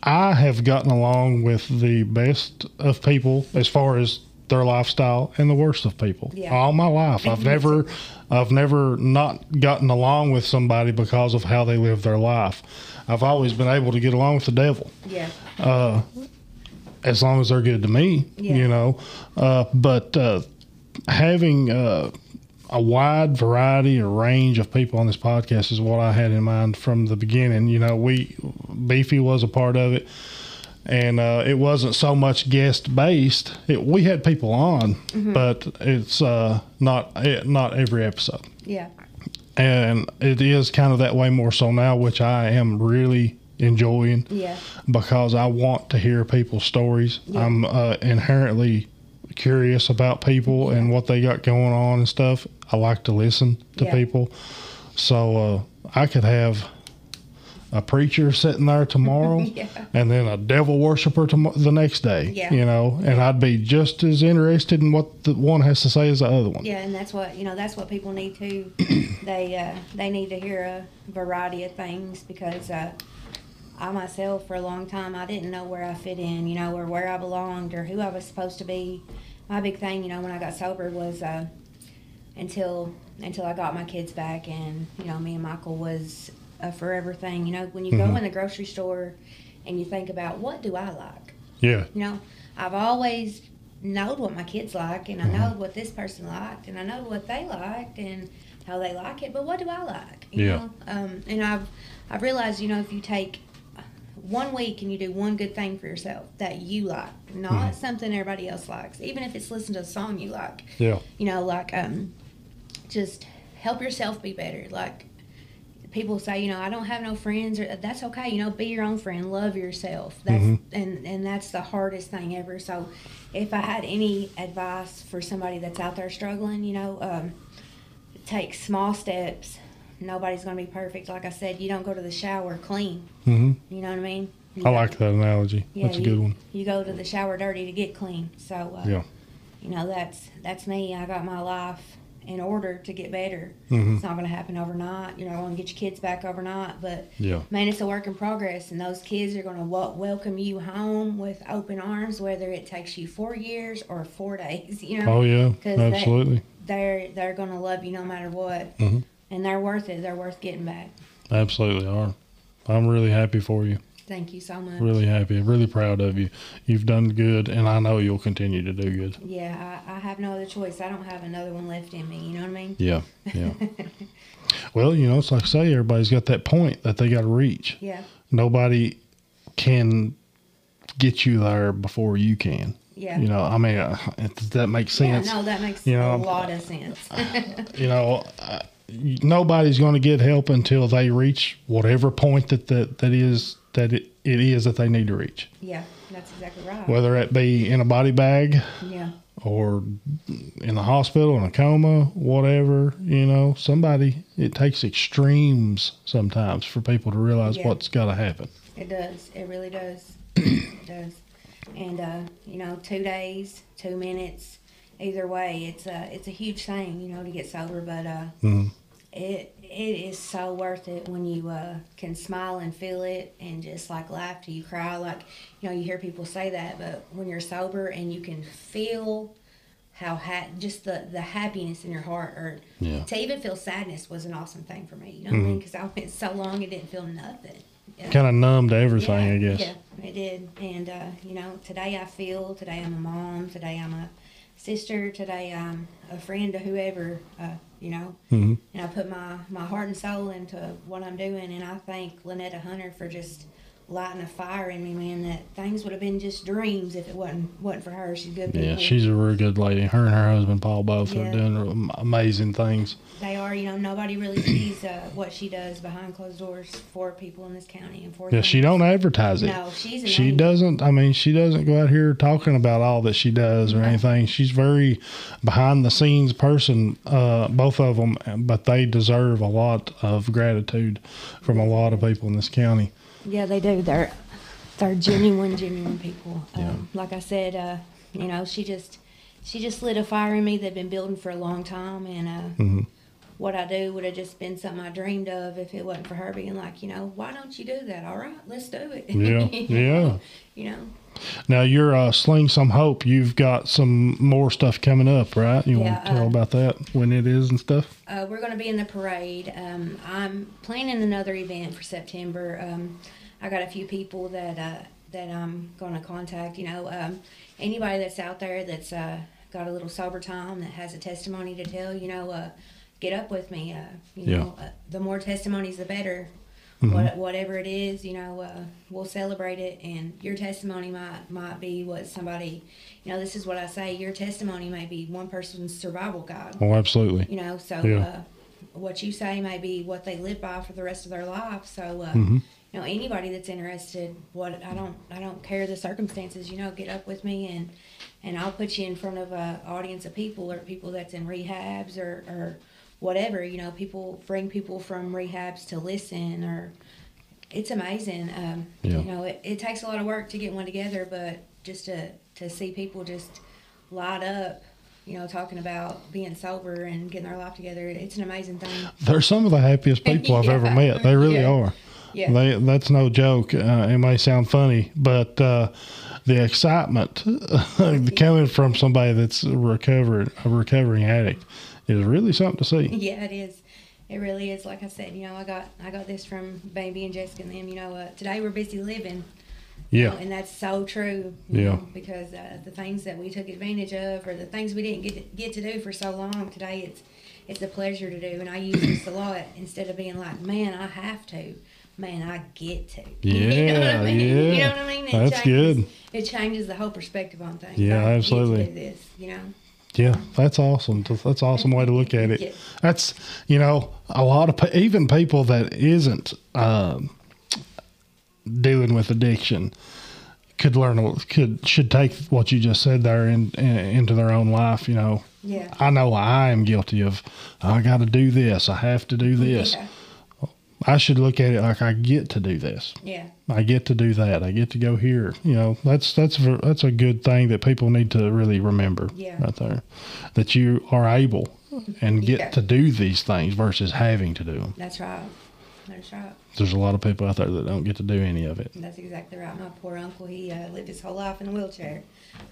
I have gotten along with the best of people as far as their lifestyle and the worst of people Yeah. all my life. I've never, I've never not gotten along with somebody because of how they live their life. I've always been able to get along with the devil Yeah. uh, as long as they're good to me, Yeah. you know. Uh, but uh, having uh, a wide variety or range of people on this podcast is what I had in mind from the beginning. You know, we Beefy was a part of it, and uh, it wasn't so much guest based. It, we had people on, but it's uh, not it, not every episode Yeah. and it is kind of that way more so now, which I am really enjoying Yeah. because I want to hear people's stories. Yeah. I'm uh, inherently curious about people and what they got going on and stuff. I like to listen to Yeah. people, so uh, I could have a preacher sitting there tomorrow. (laughs) Yeah. And then a devil worshiper tom- the next day, Yeah. you know, and I'd be just as interested in what the one has to say as the other one. Yeah, and that's what you know. That's what people need to. (clears throat) they uh, they need to hear a variety of things because uh, I myself, for a long time, I didn't know where I fit in, you know, or where I belonged or who I was supposed to be. My big thing, you know, when I got sober was uh, until until I got my kids back, and you know, me and Michael was a forever thing. You know, when you go Mhm. in the grocery store and you think about what do I like, Yeah. you know, I've always known what my kids like, and I know what this person liked, and I know what they liked, and how they like it. But what do I like? You Yeah. know, um, and I've I've realized, you know, if you take one week and you do one good thing for yourself that you like, not something everybody else likes, even if it's listen to a song you like, Yeah. you know, like um, just help yourself be better. Like people say, you know, I don't have no friends, or that's okay. You know, be your own friend, love yourself. That's Mhm. and and that's the hardest thing ever. So, if I had any advice for somebody that's out there struggling, you know, um, take small steps. Nobody's going to be perfect. Like I said, you don't go to the shower clean. hmm You know what I mean? You I like that analogy. Yeah, That's a you, good one. You go to the shower dirty to get clean. So, uh, Yeah. you know, that's that's me. I got my life in order to get better. hmm It's not going to happen overnight. You're not going to get your kids back overnight, but Yeah. man, it's a work in progress, and those kids are going to w- welcome you home with open arms, whether it takes you four years or four days. (laughs) You know, Oh yeah. 'Cause they- Absolutely. they're they're going to love you no matter what, Mhm. and they're worth it. They're worth getting back. Absolutely are. I'm really happy for you. Thank you so much. Really happy. Really proud of you. You've done good, and I know you'll continue to do good. Yeah, I, I have no other choice. I don't have another one left in me. You know what I mean? Yeah. Yeah. (laughs) well, you know, it's like I say, everybody's got that point that they got to reach. Yeah, Nobody can get you there before you can. yeah. You know, I mean, uh, does that make Yeah, sense? no, that makes You know, a lot of sense. (laughs) you know, uh, nobody's going to get help until they reach whatever point that, that that is that it, it is that they need to reach, Yeah, that's exactly right. whether it be in a body bag yeah, or in the hospital in a coma, whatever. You know, somebody. It takes extremes sometimes for people to realize Yeah. what's got to happen. it does. It really does. (clears throat) it does. And uh, you know, two days, two minutes, either way, it's a it's a huge thing. You know, to get sober, but uh, Mhm. It it is so worth it when you uh, can smile and feel it and just like laugh till you cry. Like you know, you hear people say that, but when you're sober and you can feel how ha- just the the happiness in your heart, or Yeah. to even feel sadness was an awesome thing for me. You know what I mean? Because I went so long and didn't feel nothing. Yeah. Kind of numb to everything, I guess. Yeah, it did. And, uh, you know, today I feel, today I'm a mom, today I'm a sister, today I'm a friend to whoever, uh, you know. hmm And I put my, my heart and soul into what I'm doing. And I thank Lynetta Hunter for just lighting a fire in me, man, that things would have been just dreams if it wasn't wasn't for her. She's good people. Yeah, she's a real good lady. Her and her husband Paul both Yeah. are doing amazing things. They are, you know, nobody really sees uh, what she does behind closed doors for people in this county and for Yeah, she don't advertise it. No, she's an She angel. doesn't. I mean, she doesn't go out here talking about all that she does or No. anything. She's very behind the scenes person. Uh, both of them, but they deserve a lot of gratitude from a lot of people in this county. Yeah, they do. They're they're genuine, genuine people. Yeah. Um, like I said, uh, you know, she just she just lit a fire in me that had been building for a long time, and uh, Mhm. what I do would have just been something I dreamed of if it wasn't for her being like, you know, why don't you do that? All right, let's do it. Yeah, (laughs) yeah. You know, Now you're uh, Sling Some Hope. You've got some more stuff coming up, right? You Yeah, want to tell uh, about that when it is and stuff? uh, we're going to be in the parade. Um, I'm planning another event for September. Um, I got a few people that uh, that I'm going to contact. You know, um, anybody that's out there that's uh, got a little sober time that has a testimony to tell. You know, uh, get up with me. Uh, you Yeah. know, uh, the more testimonies, the better. Mhm. What, whatever it is, you know, uh, we'll celebrate it, and your testimony might might be what somebody, you know, this is what I say. Your testimony may be one person's survival guide Oh, absolutely. you know so Yeah. uh, what you say may be what they live by for the rest of their life so uh, Mhm. you know anybody that's interested what i don't i don't care the circumstances you know get up with me and and i'll put you in front of a audience of people or people that's in rehabs or or whatever you know people bring people from rehabs to listen or it's amazing um, Yeah. you know it, it takes a lot of work to get one together but just to to see people just light up you know, talking about being sober and getting their life together. It's an amazing thing. They're some of the happiest (laughs) people I've ever met. They really Yeah. are. Yeah. They, that's no joke. Uh, it may sound funny, but uh, the excitement (laughs) coming from somebody that's a recovered, a recovering addict is really something to see. yeah, it is. It really is. Like I said, you know, I got I got this from Baby and Jessica and them. You know, uh, today we're busy living. Yeah. know, and that's so true. Yeah. know, because uh, the things that we took advantage of, or the things we didn't get to, get to do for so long, today it's it's a pleasure to do. And I use this a lot instead of being like, man, I have to. Man, I get to. (laughs) you know what I Yeah, mean? You know yeah. what I mean? It That's changes, good. It changes the whole perspective on things. Yeah, I get to absolutely. this, you know. Yeah, that's awesome. That's an awesome way to look at it. Yeah. That's you know a lot of even people that isn't um, dealing with addiction could learn a- could should take what you just said there in, in, into their own life. You know, Yeah. I know I am guilty of. I got to do this. I have to do this. Yeah. I should look at it like I get to do this. Yeah. I get to do that. I get to go here. You know, that's that's that's a good thing that people need to really remember. Yeah. Right there, that you are able and get Yeah. to do these things versus having to do them. That's right. That's right. There's a lot of people out there that don't get to do any of it. That's exactly right. My poor uncle, he uh, lived his whole life in a wheelchair.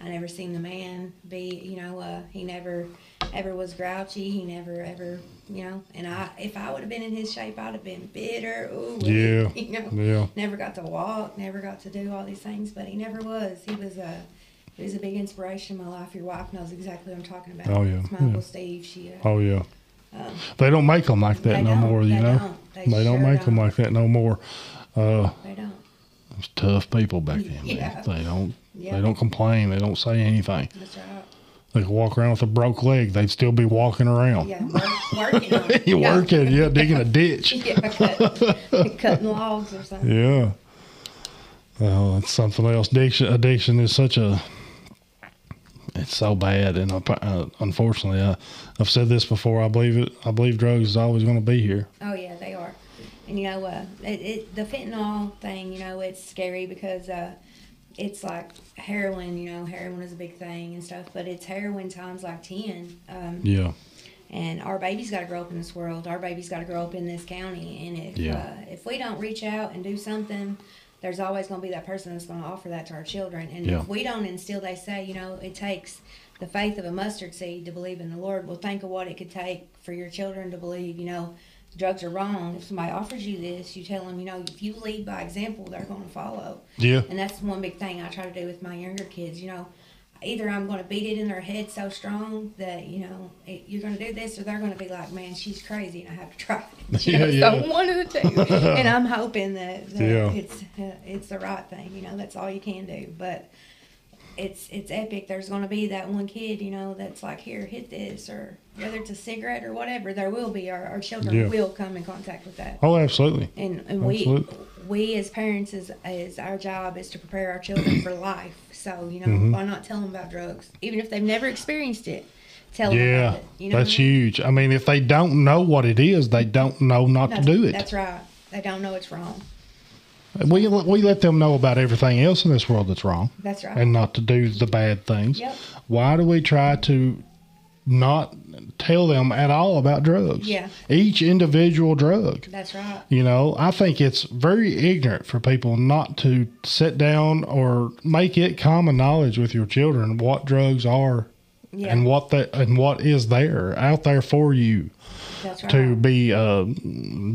I never seen the man be, you know, uh, he never ever was grouchy. He never ever, you know, and I, if I would have been in his shape, I'd have been bitter. Ooh, (laughs) Yeah. you know, Yeah. never got to walk, never got to do all these things, but he never was. He was a, he was a big inspiration in my life. Your wife knows exactly what I'm talking about. Oh, yeah, It's my yeah. Uncle Steve. She, uh, Oh yeah. um, They don't make them like that no more. You They know, don't. They They don't sure make them don't. like that no more. Uh, they don't. it's tough people back then. (laughs) Yeah. They don't. Yeah. They don't complain. They don't say anything. That's right. They could walk around with a broke leg. They'd still be walking around. Yeah, work, working on it. (laughs) you Yeah. working, yeah, digging a ditch. (laughs) Yeah, cut, cutting logs or something. Yeah. Well, it's something else. Addiction, addiction is such a. It's so bad, and uh, unfortunately, I, I've said this before. I believe it. I believe drugs is always going to be here. Oh yeah, they are. And you know, uh, it, it, the fentanyl thing. You know, it's scary because uh, it's like heroin. You know, heroin is a big thing and stuff, but it's heroin times like ten. Um, yeah. And our baby's got to grow up in this world. Our baby's got to grow up in this county. And if Yeah. uh, if we don't reach out and do something, there's always going to be that person that's going to offer that to our children. And Yeah. if we don't instill, they say, you know, it takes the faith of a mustard seed to believe in the Lord. Well, think of what it could take for your children to believe, you know, drugs are wrong. If somebody offers you this, you tell them, you know, if you lead by example, they're going to follow. Yeah. And that's one big thing I try to do with my younger kids. You know, either I'm going to beat it in their head so strong that you know it, you're going to do this, or they're going to be like, "Man, she's crazy," and I have to try it. (laughs) You Yeah, know, yeah. So one of the two. and (laughs) I'm hoping that, that Yeah. it's uh, it's the right thing. You know, that's all you can do. But it's it's epic. There's going to be that one kid, you know, that's like, "Here, hit this," or whether it's a cigarette or whatever. There will be. Our, our children Yeah. will come in contact with that Oh, absolutely. and and we Absolutely. we as parents is is our job is to prepare our children for life. So you know, Mhm. why not tell them about drugs, even if they've never experienced it? Tell them Yeah, about it. You know, that's I mean? huge. I mean, if they don't know what it is, they don't know not That's, to do it. That's right. They don't know it's wrong. We we let them know about everything else in this world that's wrong That's right. and not to do the bad things. Yep. Why do we try to not tell them at all about drugs? Yeah. Each individual drug. That's right. You know, I think it's very ignorant for people not to sit down or make it common knowledge with your children what drugs are Yeah. and what that and what is there out there for you right. to be uh,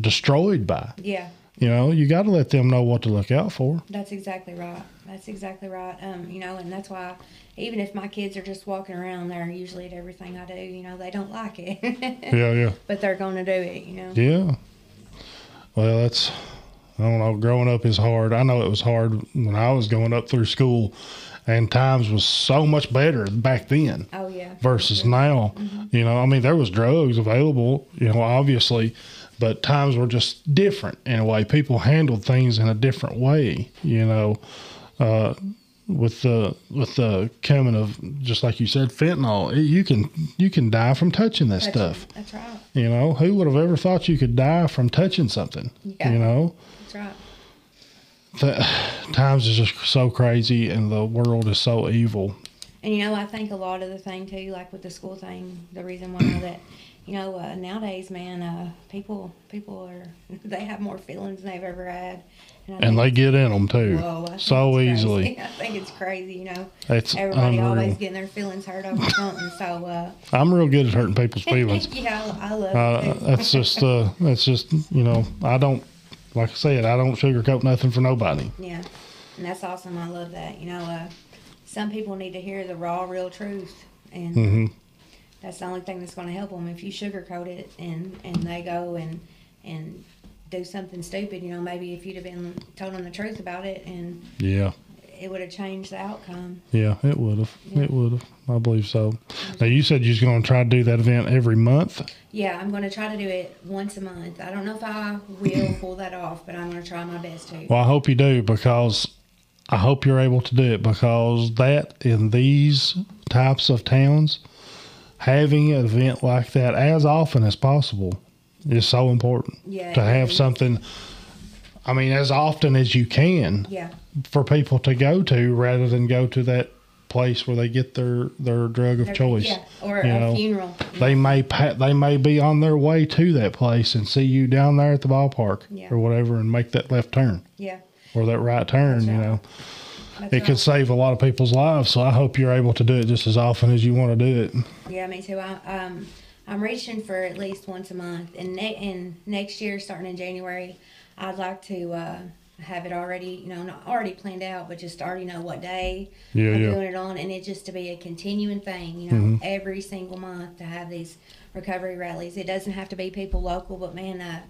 destroyed by. Yeah. You know, you got to let them know what to look out for. That's exactly right. That's exactly right. Um, you know, and that's why even if my kids are just walking around, they're usually at everything I do. You know, they don't like it. (laughs) Yeah, yeah, But they're going to do it. You know. yeah. Well, that's I don't know. Growing up is hard. I know it was hard when I was going up through school, and times was so much better back then. Oh yeah. versus now. You know, I mean, there was drugs available, you know, obviously, but times were just different in a way. People handled things in a different way, you know. Uh, with the with the coming of just like you said, fentanyl, it- you can you can die from touching this That's, stuff. That's right. You know, who would have ever thought you could die from touching something? Yeah. You know, That's right. the, (sighs) times is just so crazy, and the world is so evil. And you know, I think a lot of the thing too, like with the school thing, the reason why that, you know, uh, nowadays, man, uh, people people are (laughs) they have more feelings than they've ever had, I And they get in them too, Whoa, so easily. (laughs) I think it's crazy. You know, It's everybody unreal. always getting their feelings hurt over (laughs) something. So uh, I'm real good at hurting people's feelings. yeah, I love Uh, it. That's just, uh, that's just, you know, I don't, like I said, I don't sugarcoat nothing for nobody. Yeah, and that's awesome. I love that. You know, uh, some people need to hear the raw, real truth, and hmm that's the only thing that's going to help them. If you sugarcoat it and and they go and and do something stupid, you know, maybe if you'd have been told them the truth about it, and Yeah, it would have changed the outcome. yeah, it would have, Yeah. it would have. I believe so. Now you said you was going to try to do that event every month. Yeah, I'm going to try to do it once a month. I don't know if I will (clears throat) pull that off, but I'm going to try my best to. Well, I hope you do because I hope you're able to do it because that in these types of towns, having an event like that as often as possible is so important. Yeah, to have something. I mean, as often as you can. Yeah, for people to go to rather than go to that place where they get their their drug of There- choice. Yeah, or you a know. funeral. They may pa- they may be on their way to that place and see you down there at the ballpark Yeah. or whatever and make that left turn Yeah, or that right turn. That's you know, that's it right. could save a lot of people's lives. So I hope you're able to do it just as often as you want to do it. Yeah, me too. I, um, I'm reaching for at least once a month, and ne- and next year, starting in January, I'd like to uh, have it already, you know, not already planned out, but just already know what day Yeah, I'm yeah. doing it on, and it just to be a continuing thing, you know, Mhm. every single month to have these recovery rallies. It doesn't have to be people local, but man, uh,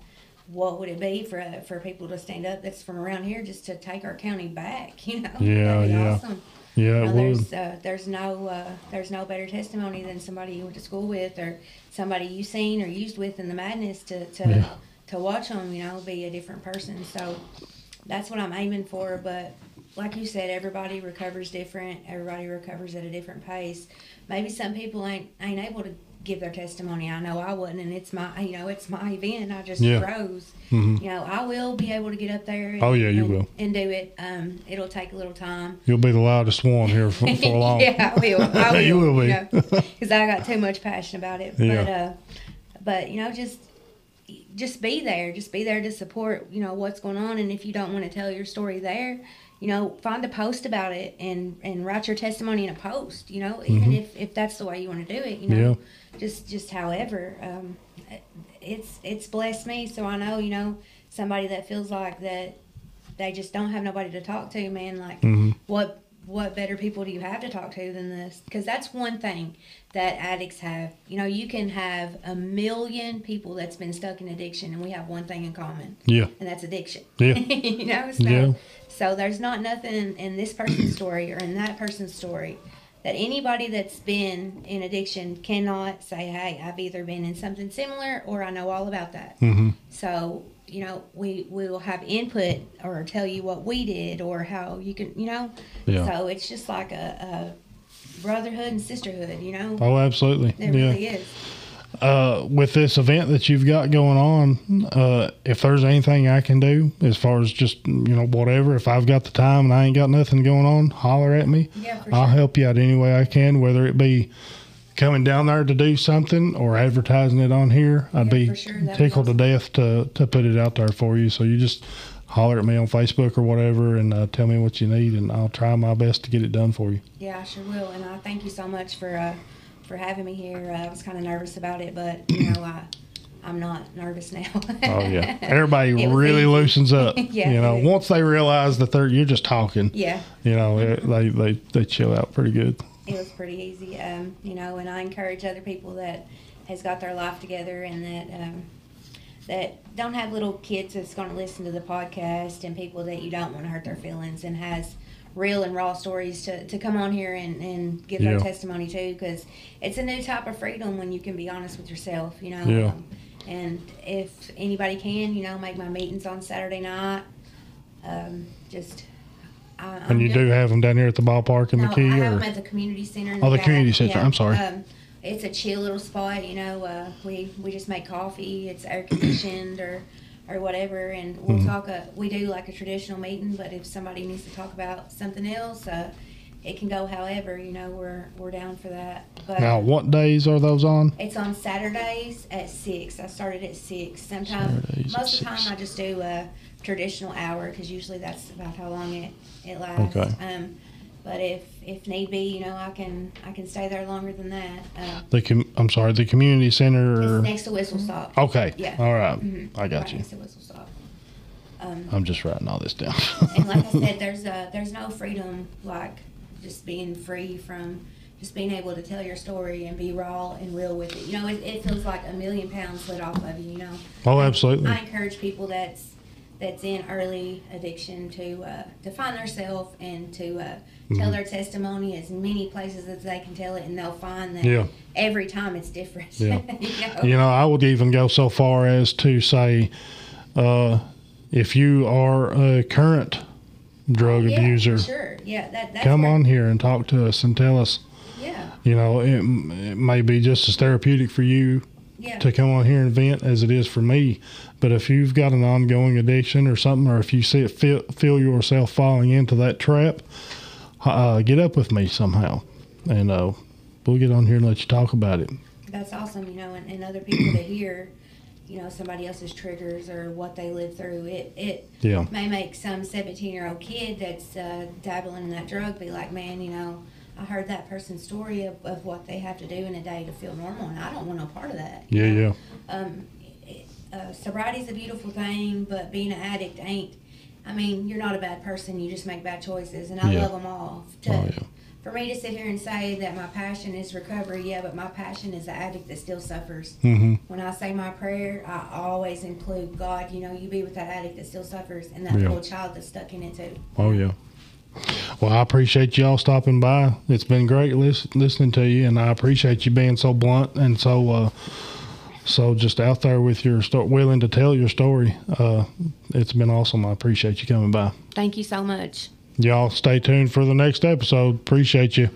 what would it be for for people to stand up that's from around here just to take our county back? (laughs) You know, Yeah, That'd be yeah. awesome. Yeah, You know, there's uh, there's no uh, there's no better testimony than somebody you went to school with or somebody you seen or used with in the madness to to, Yeah. to watch them you know be a different person. So that's what I'm aiming for. But like you said, everybody recovers different. Everybody recovers at a different pace. Maybe some people ain't ain't able to give their testimony. I know I wouldn't, and it's my you know it's my event. I just Yeah. froze. Mhm. You know, I will be able to get up there. And, Oh, yeah, you and- will. and do it. Um, it'll take a little time. You'll be the loudest one here for, for (laughs) long. yeah, I will. I (laughs) will. You will be. because I got too much passion about it. But Yeah. uh, but you know, just just be there. Just be there to support. You know what's going on, and if you don't want to tell your story there, you know, find a post about it and and write your testimony in a post. You know, even if if that's the way you want to do it. You know, just just however. Um, it's it's blessed me, so I know you know somebody that feels like that they just don't have nobody to talk to, man. Like Mhm. what what better people do you have to talk to than this? Because that's one thing that addicts have. You know, you can have a million people that's been stuck in addiction, and we have one thing in common, Yeah. and that's addiction. Yeah. (laughs) you know, so Yeah. so there's not nothing in, in this person's story or in that person's story that anybody that's been in addiction cannot say, "Hey, I've either been in something similar or I know all about that." hmm So, you know, we we will have input or tell you what we did or how you can, you know. Yeah. So it's just like a, a brotherhood and sisterhood, you know. Oh, absolutely. It yeah. really is. uh, with this event that you've got going on, uh, if there's anything I can do as far as just you know whatever, if I've got the time and I ain't got nothing going on, holler at me. Yeah, for I'll sure. help you out any way I can, whether it be coming down there to do something or advertising it on here. I'd Yeah, be sure. Tickled to death to to put it out there for you. So you just holler at me on Facebook or whatever and uh, tell me what you need, and I'll try my best to get it done for you. Yeah, I sure will. And I thank you so much for uh, for having me here. Uh, I was kind of nervous about it, but you know, I I'm not nervous now. Oh yeah, (laughs) everybody really easy. loosens up. (laughs) Yeah, you know, once they realize that they're you're just talking, yeah. you know, they they they chill out pretty good. It was pretty easy. Um, you know, and I encourage other people that has got their life together and that um, that don't have little kids that's going to listen to the podcast and people that you don't want to hurt their feelings and has real and raw stories to, to come on here and, and give Yeah. their testimony too because it's a new type of freedom when you can be honest with yourself you know Yeah. um, and if anybody can you know make my meetings on saturday night um, just I, And you do have them down here at the ballpark in No, the key, I have or them at the community center. in Oh, the back. community center. I'm sorry. Um, it's a chill little spot. You know, uh, we we just make coffee. It's air conditioned or or whatever, and we'll Mhm. talk. A, we do like a traditional meeting, but if somebody needs to talk about something else, uh, it can go however. You know, we're we're down for that. But now what days are those on? it's on Saturdays at six. I started at six. Sometimes, Saturdays at most of the time. I just do a traditional hour because usually that's about how long it it lasts. Okay. Um, but if if need be, you know, I can I can stay there longer than that. Uh, The com- I'm sorry, the community center. it's next to Whistle Stop. Okay, Yeah. all right. Mhm. I got right you. Next to Whistle Stop. Um, I'm just writing all this down. and like I said, (laughs) there's a there's no freedom like just being free from just being able to tell your story and be raw and real with it. You know, it, it feels like a million pounds slid off of you. You know. oh, absolutely. I encourage people that's that's in early addiction to uh, to find themselves and to uh, tell Mhm. their testimony as many places as they can tell it, and they'll find that Yeah. every time it's different. Yeah. (laughs) you know? You know, I would even go so far as to say, uh, if you are a current drug yeah, abuser, sure. Yeah, that, come where- on here and talk to us and tell us. Yeah, You know, it, it may be just as therapeutic for you yeah, to come on here and vent as it is for me. But if you've got an ongoing addiction or something, or if you see it, feel, feel yourself falling into that trap, uh, get up with me somehow, and uh, we'll get on here and let you talk about it. that's awesome. You know, and, and other people to hear, you know, somebody else's triggers or what they live through. It it Yeah, may make some 17 year old kid that's uh, dabbling in that drug be like, man, you know, I heard that person's story of, of what they have to do in a day to feel normal, and I don't want no part of that. yeah, yeah. Um, it, uh, sobriety's a beautiful thing, but being an addict ain't. I mean, you're not a bad person. You just make bad choices, and I Yeah. love them all. To, Oh, yeah. For me to sit here and say that my passion is recovery, yeah, but my passion is the addict that still suffers. Mm-hmm. When I say my prayer, I always include God. You know, you be with that addict that still suffers and that Yeah. little child that's stuck in it too. Oh yeah. Well, I appreciate y'all stopping by. It's been great lis- listening to you, and I appreciate you being so blunt and so uh, so just out there with your sto- willing to tell your story. Uh, it's been awesome. I appreciate you coming by. Thank you so much. Y'all stay tuned for the next episode. Appreciate you.